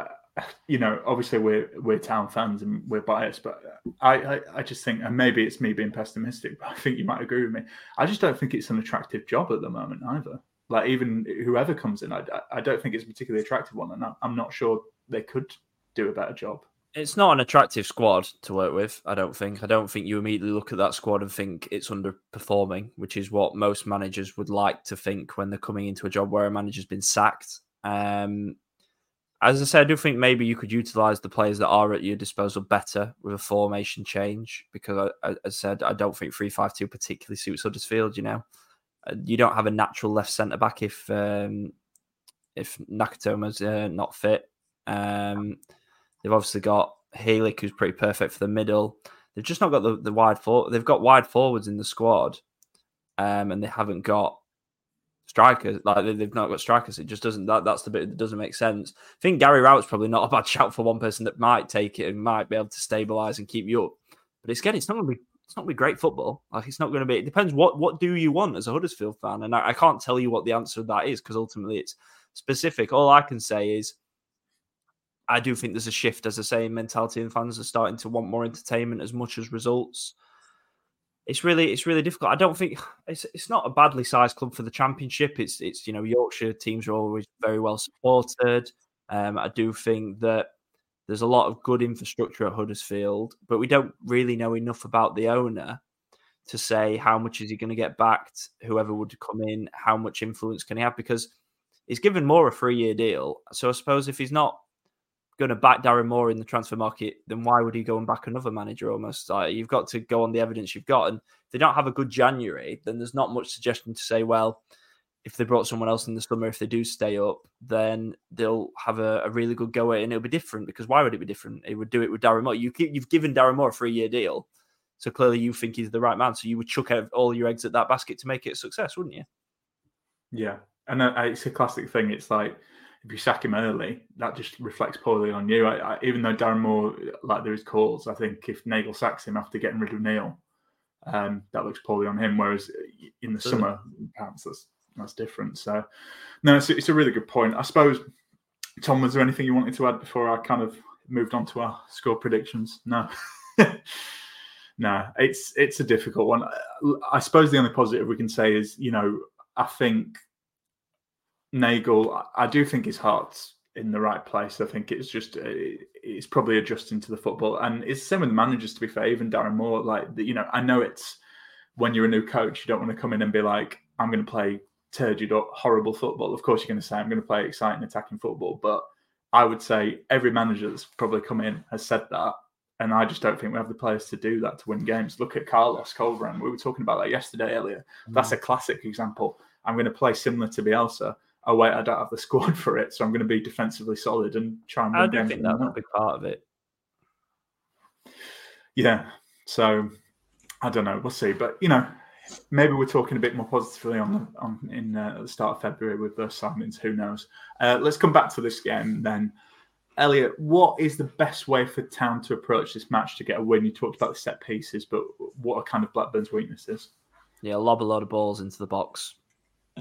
you know, obviously we're we're town fans and we're biased, but I, I, I just think, and maybe it's me being pessimistic, but I think you might agree with me. I just don't think it's an attractive job at the moment either. Like even whoever comes in, I, I don't think it's a particularly attractive one, and I'm not sure they could do a better job.
It's not an attractive squad to work with. I don't think. I don't think you immediately look at that squad and think it's underperforming, which is what most managers would like to think when they're coming into a job where a manager's been sacked. Um, as I said, I do think maybe you could utilize the players that are at your disposal better with a formation change because, I, as I said, I don't think three-five-two particularly suits Huddersfield. You know, uh, you don't have a natural left centre back if um, if Nakayama's uh, not fit. Um, they've obviously got Helik, who's pretty perfect for the middle. They've just not got the, the wide for. They've got wide forwards in the squad, um, and they haven't got strikers. Like they've not got strikers. It just doesn't. That that's the bit that doesn't make sense. I think Gary Rowett's probably not a bad shout for one person that might take it and might be able to stabilize and keep you up. But it's again, it's not going to be. It's not going to be great football. Like it's not going to be. It depends. What what do you want as a Huddersfield fan? And I, I can't tell you what the answer to that is because ultimately it's specific. All I can say is. I do think there's a shift, as I say, in mentality, and fans are starting to want more entertainment as much as results it's really it's really difficult. I don't think it's it's not a badly sized club for the championship. It's it's you know Yorkshire teams are always very well supported. Um, I do think that there's a lot of good infrastructure at Huddersfield, but we don't really know enough about the owner to say how much is he going to get backed. Whoever would come in, how much influence can he have? Because he's given more a three year deal. So I suppose if he's not going to back Darren Moore in the transfer market, then why would he go and back another manager almost? Like, you've got to go on the evidence you've got. And if they don't have a good January, then there's not much suggestion to say, well, if they brought someone else in the summer, if they do stay up, then they'll have a, a really good go at it and it'll be different because why would it be different? It would do it with Darren Moore. You you've given Darren Moore a three year deal. So clearly you think he's the right man. So you would chuck out all your eggs at that basket to make it a success, wouldn't you?
Yeah. And uh, it's a classic thing. It's like, if you sack him early, that just reflects poorly on you. I, I, even though Darren Moore, like there is calls, I think if Nagle sacks him after getting rid of Neil, um, that looks poorly on him. Whereas in the summer, perhaps that's that's different. So, no, it's, it's a really good point. I suppose, Tom, was there anything you wanted to add before I kind of moved on to our score predictions? No. no, it's it's a difficult one. I suppose the only positive we can say is, you know, I think Nagle, I do think his heart's in the right place. I think it's just uh, it's probably adjusting to the football, and it's the same with the managers. To be fair, even Darren Moore, like you know, I know it's when you're a new coach, you don't want to come in and be like, I'm going to play turgid or horrible football. Of course, you're going to say I'm going to play exciting attacking football, but I would say every manager that's probably come in has said that. And I just don't think we have the players to do that to win games. Look at Carlos Corberán. We were talking about that yesterday earlier. Mm. That's a classic example. I'm going to play similar to Bielsa oh wait, I don't have the squad for it, so I'm going to be defensively solid and try and.
I do think that's a big part of it.
Yeah, so I don't know. We'll see, but you know, maybe we're talking a bit more positively on the, on in uh, the start of February with the signings. Who knows? Uh, let's come back to this game then. Elliot, what is the best way for Town to approach this match to get a win? You talked about the set pieces, but what are kind of Blackburn's weaknesses?
Yeah, lob a lot of balls into the box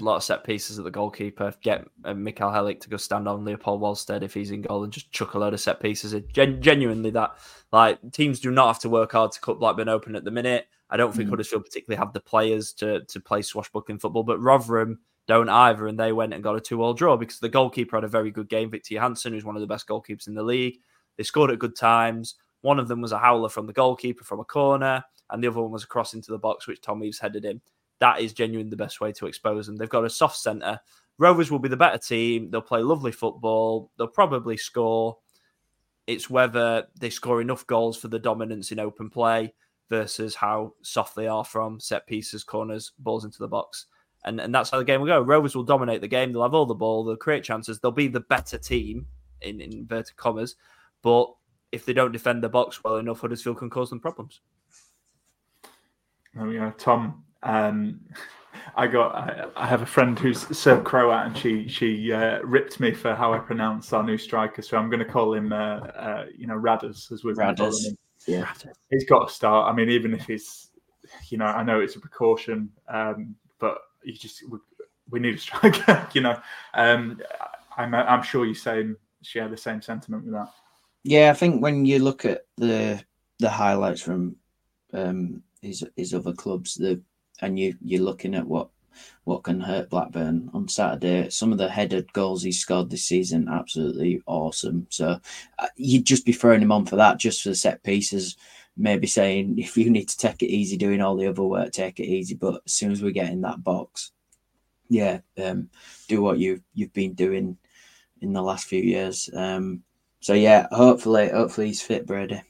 a lot of set pieces at the goalkeeper. Get uh, Michal Helik to go stand on Leopold Wahlstedt if he's in goal and just chuck a load of set pieces. Gen- genuinely, that like teams do not have to work hard to cut Blackburn open at the minute. I don't think mm. Huddersfield particularly have the players to to play swashbuckling football, but Rotherham don't either, and they went and got a two-all draw because the goalkeeper had a very good game. Viktor Johansson, who's one of the best goalkeepers in the league, they scored at good times. One of them was a howler from the goalkeeper from a corner, and the other one was a cross into the box, which Tom Eaves headed in that is genuinely the best way to expose them. They've got a soft centre. Rovers will be the better team. They'll play lovely football. They'll probably score. It's whether they score enough goals for the dominance in open play versus how soft they are from set pieces, corners, balls into the box. And, and that's how the game will go. Rovers will dominate the game. They'll have all the ball. They'll create chances. They'll be the better team in, in inverted commas. But if they don't defend the box well enough, Huddersfield can cause them problems.
There we go. Tom, um, I got. I, I, have a friend who's Serb Croat, and she she uh, ripped me for how I pronounce our new striker. So I'm going to call him, uh, uh, you know, Radders as we've been calling him.
Yeah,
he's got to start. I mean, even if he's, you know, I know it's a precaution, um, but you just we, we, need a striker. you know, um, I'm I'm sure you're saying share the same sentiment with that.
Yeah, I think when you look at the the highlights from um, his his other clubs, the and you you're looking at what what can hurt Blackburn on Saturday. Some of the headed goals he scored this season, absolutely awesome. So uh, you'd just be throwing him on for that, just for the set pieces. Maybe saying if you need to take it easy, doing all the other work, take it easy. But as soon as we get in that box, yeah, um, do what you you've been doing in the last few years. Um, so yeah, hopefully, hopefully he's fit, Brady.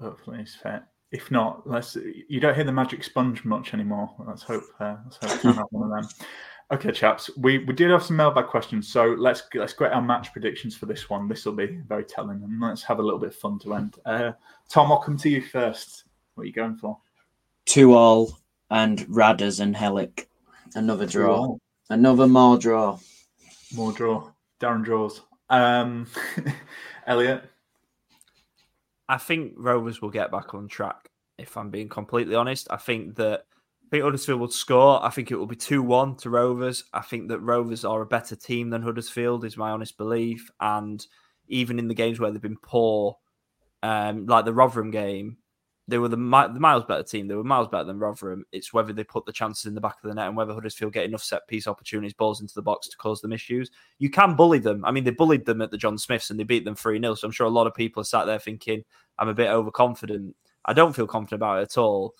Hopefully he's fit. If not, let's. You don't hear the magic sponge much anymore. Let's hope. Uh, let's hope one of them. Okay, chaps. We we did have some mailbag questions, so let's let's get our match predictions for this one. This will be very telling, and let's have a little bit of fun to end. Uh, Tom, I'll come to you first. What are you going for?
Two all and Radders and Helik. Another draw. Another more draw.
More draw. Darren draws. Um, Elliot.
I think Rovers will get back on track. If I'm being completely honest, I think that I think Huddersfield will score. I think it will be two one to Rovers. I think that Rovers are a better team than Huddersfield, is my honest belief. And even in the games where they've been poor, um, like the Rotherham game, they were the, the miles better team. They were miles better than Rotherham. It's whether they put the chances in the back of the net and whether Huddersfield get enough set piece opportunities, balls into the box to cause them issues. You can bully them. I mean, they bullied them at the John Smiths and they beat them 3 0. So I'm sure a lot of people are sat there thinking, I'm a bit overconfident. I don't feel confident about it at all.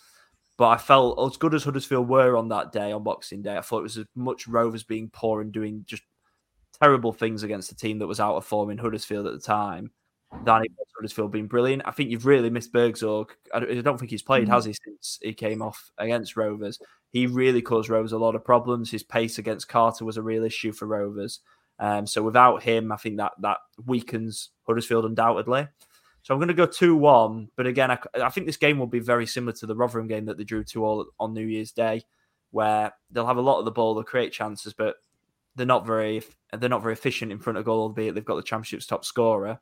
But I felt as good as Huddersfield were on that day, on Boxing Day, I thought it was as much Rovers being poor and doing just terrible things against a team that was out of form in Huddersfield at the time than Huddersfield being brilliant. I think you've really missed Burgzorg. I don't think he's played, mm-hmm. has he, since he came off against Rovers? He really caused Rovers a lot of problems. His pace against Carter was a real issue for Rovers. Um, so without him, I think that that weakens Huddersfield undoubtedly. So I'm going to go 2 1. But again, I, I, think this game will be very similar to the Rotherham game that they drew 2 all on New Year's Day, where they'll have a lot of the ball, they'll create chances, but they're not very they're not very efficient in front of goal, albeit they've got the championship's top scorer.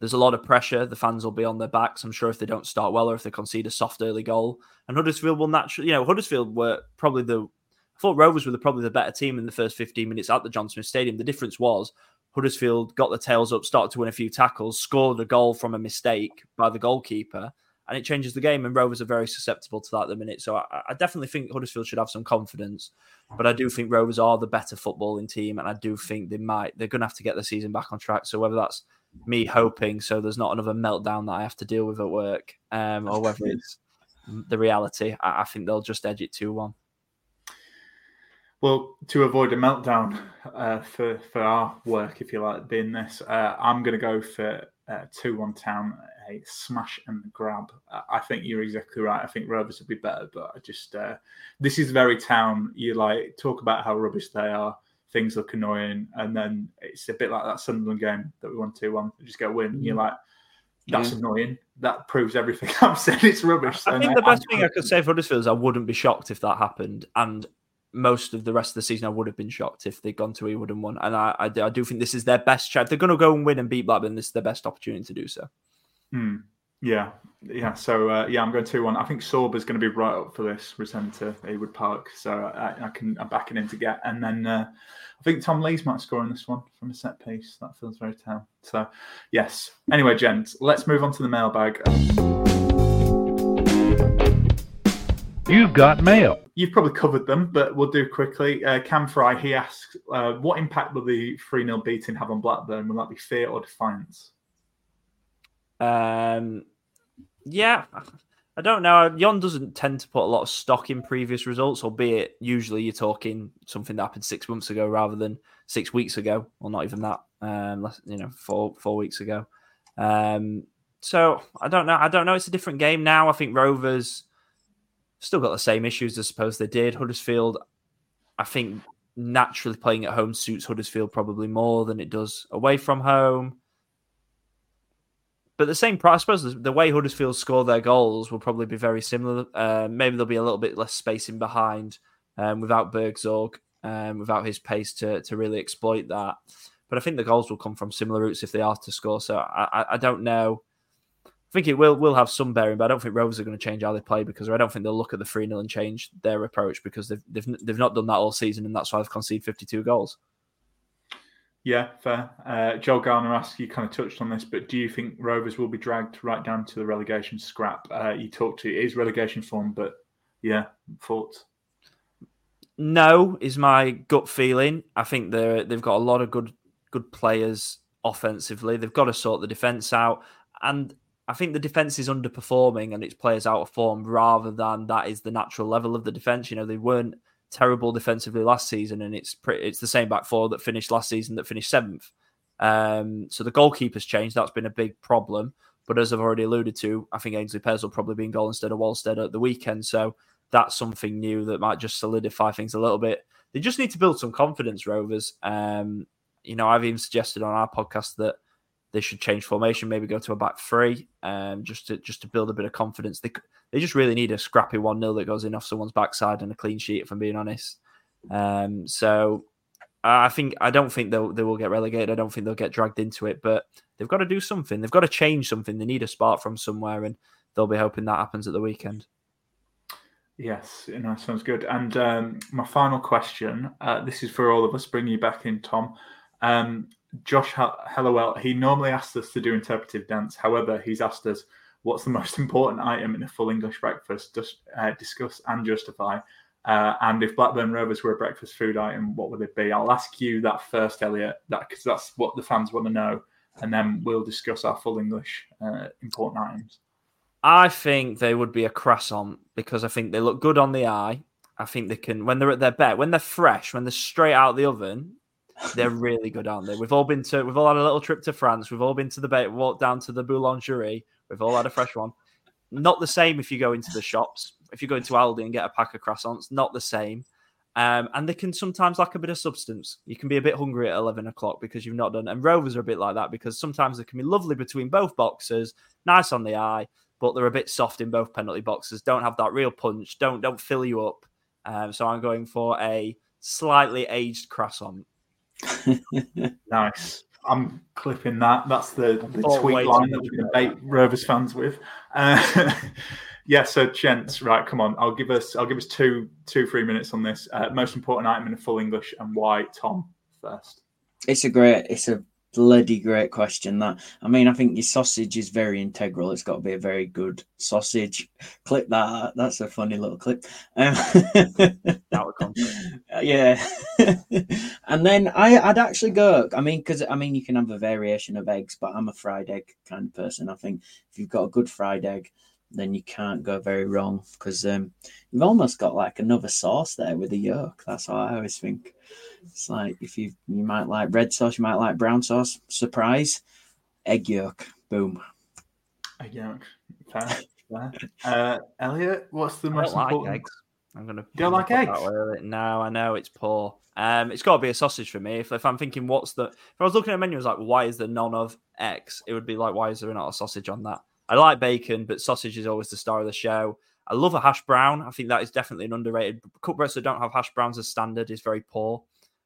There's a lot of pressure. The fans will be on their backs. I'm sure if they don't start well or if they concede a soft early goal. And Huddersfield will naturally, you know, Huddersfield were probably the, I thought Rovers were the, probably the better team in the first 15 minutes at the John Smith Stadium. The difference was Huddersfield got the tails up, started to win a few tackles, scored a goal from a mistake by the goalkeeper, and it changes the game. And Rovers are very susceptible to that at the minute. So I, I, definitely think Huddersfield should have some confidence, but I do think Rovers are the better footballing team, and I do think they might they're going to have to get the season back on track. So whether that's me hoping so there's not another meltdown that I have to deal with at work, um, or whether it's the reality, I, I think they'll just edge it two one.
Well, to avoid a meltdown uh, for for our work, if you like, being this, uh, I'm going to go for uh, two one town, a smash and grab. I think you're exactly right. I think Rovers would be better, but I just uh, this is very town. You like talk about how rubbish they are. Things look annoying, and then it's a bit like that Sunderland game that we won two one. Just get a win. You're mm. like, that's yeah. annoying. That proves everything I'm saying. It's rubbish.
I think the best I'm, thing I could say for Huddersfield is I wouldn't be shocked if that happened, and most of the rest of the season, I would have been shocked if they'd gone to Ewood and won. And I, I, I do think this is their best chance. they're going to go and win and beat Blackburn, this is their best opportunity to do so.
Hmm. Yeah, yeah. So uh, yeah, I'm going two one. I think Sorba's going to be right up for this return to Ewood Park. So I, I can I'm backing him to get. And then uh, I think Tom Lees might score in this one from a set piece. That feels very town. So yes. Anyway, gents, let's move on to the mailbag.
You've got mail.
You've probably covered them, but we'll do quickly. Uh, Cam Fry, he asks, uh, what impact will the 3 0 beating have on Blackburn? Will that be fear or defiance?
Um, yeah, I don't know. Jon doesn't tend to put a lot of stock in previous results, albeit usually you're talking something that happened six months ago rather than six weeks ago, or not even that. Um, you know, four four weeks ago. Um, so I don't know. I don't know. It's a different game now. I think Rovers still got the same issues, I suppose they did. Huddersfield, I think naturally playing at home suits Huddersfield probably more than it does away from home. But the same price, I suppose the way Huddersfield score their goals will probably be very similar. Uh, maybe there'll be a little bit less spacing behind um, without Burgzorg, um, without his pace to, to really exploit that. But I think the goals will come from similar routes if they are to score. So I, I, I don't know I think it will will have some bearing, but I don't think Rovers are going to change how they play because I don't think they'll look at the 3 0 and change their approach because they've, they've they've not done that all season and that's why they've conceded 52 goals.
Yeah, fair. Uh, Joel Garner asks, you kind of touched on this, but do you think Rovers will be dragged right down to the relegation scrap? Uh, you talked to it is relegation form, but yeah, thoughts?
No, is my gut feeling. I think they they've got a lot of good good players offensively. They've got to sort the defense out, and I think the defense is underperforming and its players out of form rather than that is the natural level of the defense. You know, they weren't terrible defensively last season, and it's pretty, it's the same back four that finished last season that finished seventh. Um, so the goalkeeper's changed. That's been a big problem. But as I've already alluded to, I think Aynsley Pears will probably be in goal instead of Wahlstedt at the weekend. So that's something new that might just solidify things a little bit. They just need to build some confidence, Rovers. Um, you know, I've even suggested on our podcast that they should change formation, maybe go to a back three, um, just to just to build a bit of confidence. They they just really need a scrappy one 0 that goes in off someone's backside and a clean sheet. If I'm being honest, um, so I think I don't think they'll they will get relegated. I don't think they'll get dragged into it, but they've got to do something. They've got to change something. They need a spark from somewhere, and they'll be hoping that happens at the weekend.
Yes, you know, sounds good. And um, my final question uh, this is for all of us, bring you back in, Tom. Um, Josh Hellowell, he normally asks us to do interpretive dance. However, he's asked us what's the most important item in a full English breakfast, just uh, discuss and justify. Uh, and if Blackburn Rovers were a breakfast food item, what would it be? I'll ask you that first, Elliot, that because that's what the fans want to know, and then we'll discuss our full English uh, important items.
I think they would be a croissant because I think they look good on the eye. I think they can when they're at their best, when they're fresh, when they're straight out of the oven, they're really good, aren't they? We've all been to, we've all had a little trip to France. We've all been to the bay, walked down to the boulangerie. We've all had a fresh one. Not the same if you go into the shops. If you go into Aldi and get a pack of croissants, not the same. Um, and they can sometimes lack a bit of substance. You can be a bit hungry at 11 o'clock because you've not done. And Rovers are a bit like that because sometimes they can be lovely between both boxes, nice on the eye, but they're a bit soft in both penalty boxes. Don't have that real punch. Don't don't fill you up. Um, so I'm going for a slightly aged croissant.
nice. I'm clipping that. That's the, the tweet line that we're going bait Rovers fans with. Uh, yeah. So, gents, right? Come on. I'll give us. I'll give us two, two, three minutes on this. Uh, most important item in full English and why. Tom first.
It's a great. It's a bloody great question. That I mean, I think your sausage is very integral. It's got to be a very good sausage. Clip that. That's a funny little clip. Um, yeah, and then I, I'd actually go. I mean, because I mean, you can have a variation of eggs, but I'm a fried egg kind of person. I think if you've got a good fried egg, then you can't go very wrong because um, you've almost got like another sauce there with the yolk. That's what I always think. It's like if you you might like red sauce, you might like brown sauce. Surprise, egg yolk. Boom.
Egg yolk. Fair. Fair. Uh, Elliot, what's the most
like
important?
Eggs. I'm gonna.
Do you like eggs?
No, I know it's poor. Um, it's got to be a sausage for me. If, if I'm thinking, what's the? If I was looking at a menu, I was like, why is there none of X? It would be like, why is there not a sausage on that? I like bacon, but sausage is always the star of the show. I love a hash brown. I think that is definitely an underrated. Cutbreads that don't have hash browns as standard is very poor.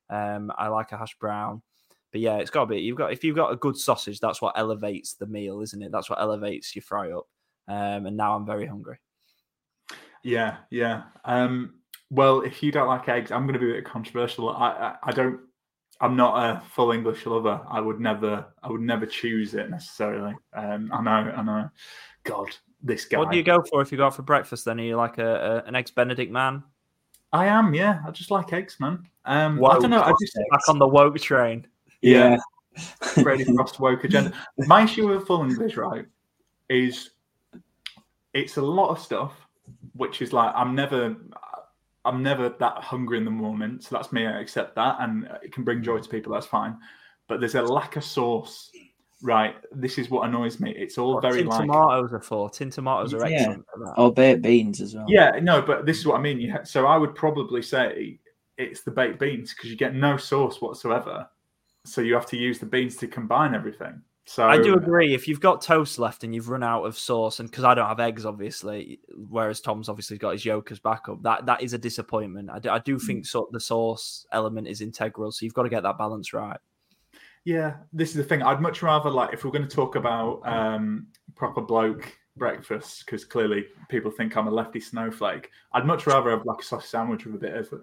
Um, I like a hash brown, but yeah, it's got to be. You've got if you've got a good sausage, that's what elevates the meal, isn't it? That's what elevates your fry up. Um, and now I'm very hungry.
Yeah, yeah. Um, well, if you don't like eggs, I'm going to be a bit controversial. I, I, I don't. I'm not a full English lover. I would never. I would never choose it necessarily. Um, I know. I know. God, this guy.
What do you go for if you go out for breakfast? Then are you like a, a an eggs Benedict man?
I am. Yeah, I just like eggs, man. Um, I don't know. I just
back on the woke train.
Yeah. Ready Frost woke agenda. My issue with full English, right, is it's a lot of stuff, which is like I'm never. I'm never that hungry in the moment, so that's me. I accept that, and it can bring joy to people. That's fine. But there's a lack of sauce right, this is what annoys me. It's all
What
very
tin
like
tomatoes are for. Tin tomatoes are
Yeah.
excellent for.
Or baked beans as well.
Yeah, no, but this is what I mean. You ha- So I would probably say it's the baked beans because you get no sauce whatsoever. So you have to use the beans to combine everything. So
I do agree. If you've got toast left and you've run out of sauce, and because I don't have eggs, obviously, whereas Tom's obviously got his yolk as backup, that that is a disappointment. I do, I do think so, the sauce element is integral, so you've got to get that balance right.
Yeah, this is the thing. I'd much rather like if we're going to talk about um, proper bloke breakfast because clearly people think I'm a lefty snowflake. I'd much rather have like a sausage sandwich with a bit of a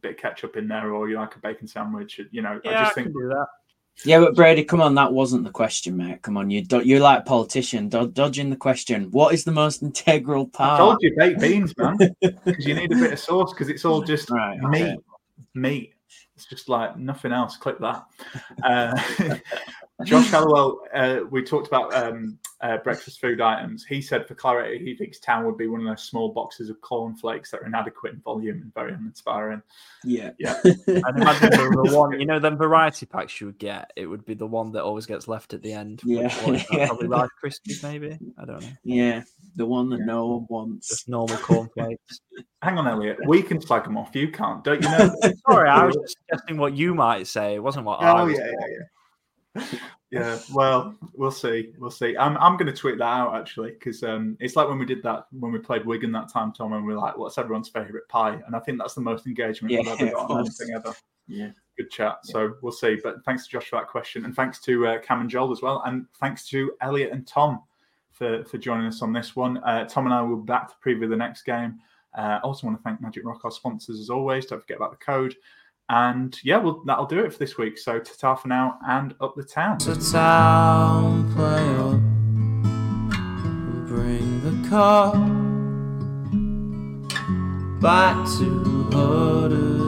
bit of ketchup in there, or you know, like a bacon sandwich. You know,
Yeah,
I just
I
think
can do that.
Yeah, but Brady, come on, that wasn't the question, mate. Come on, you do, you're like politician, do, dodging the question. What is the most integral part?
I told you baked beans, man, because you need a bit of sauce because it's all just
Right,
meat,
okay.
meat. It's just like nothing else. Click that. Uh, Josh Hallowell, uh, we talked about um, uh, breakfast food items. He said for clarity, he thinks Town would be one of those small boxes of cornflakes that are inadequate in volume and very uninspiring.
Yeah.
Yeah.
I'd imagine the, the one, you know, them variety packs you would get. It would be the one that always gets left at the end.
Yeah.
one is?
Yeah.
probably Rice Krispies, maybe. I don't know.
Yeah, the one that no one wants.
Just normal cornflakes.
Hang on, Elliot. We can slag them off. You can't, don't you know?
Sorry, I was just suggesting what you might say. It wasn't what I
Oh
was.
yeah, yeah, yeah. Yeah, well, we'll see. We'll see. I'm, I'm going to tweet that out actually because um, it's like when we did that when we played Wigan that time, Tom, and we are like, "What's everyone's favourite pie?" And I think that's the most engagement
Yeah,
we've ever got on anything ever.
Yeah.
Good chat. So we'll see. But thanks to Josh for that question, and thanks to uh, Cam and Joel as well, and thanks to Elliot and Tom for for joining us on this one. Uh, Tom and I will be back to preview the next game. Uh, also want to thank Magic Rock, our sponsors, as always. Don't forget about the code. And yeah, well, that'll do it for this week. So ta for now and up the town.
The town player bring the car back to.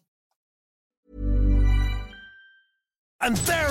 And there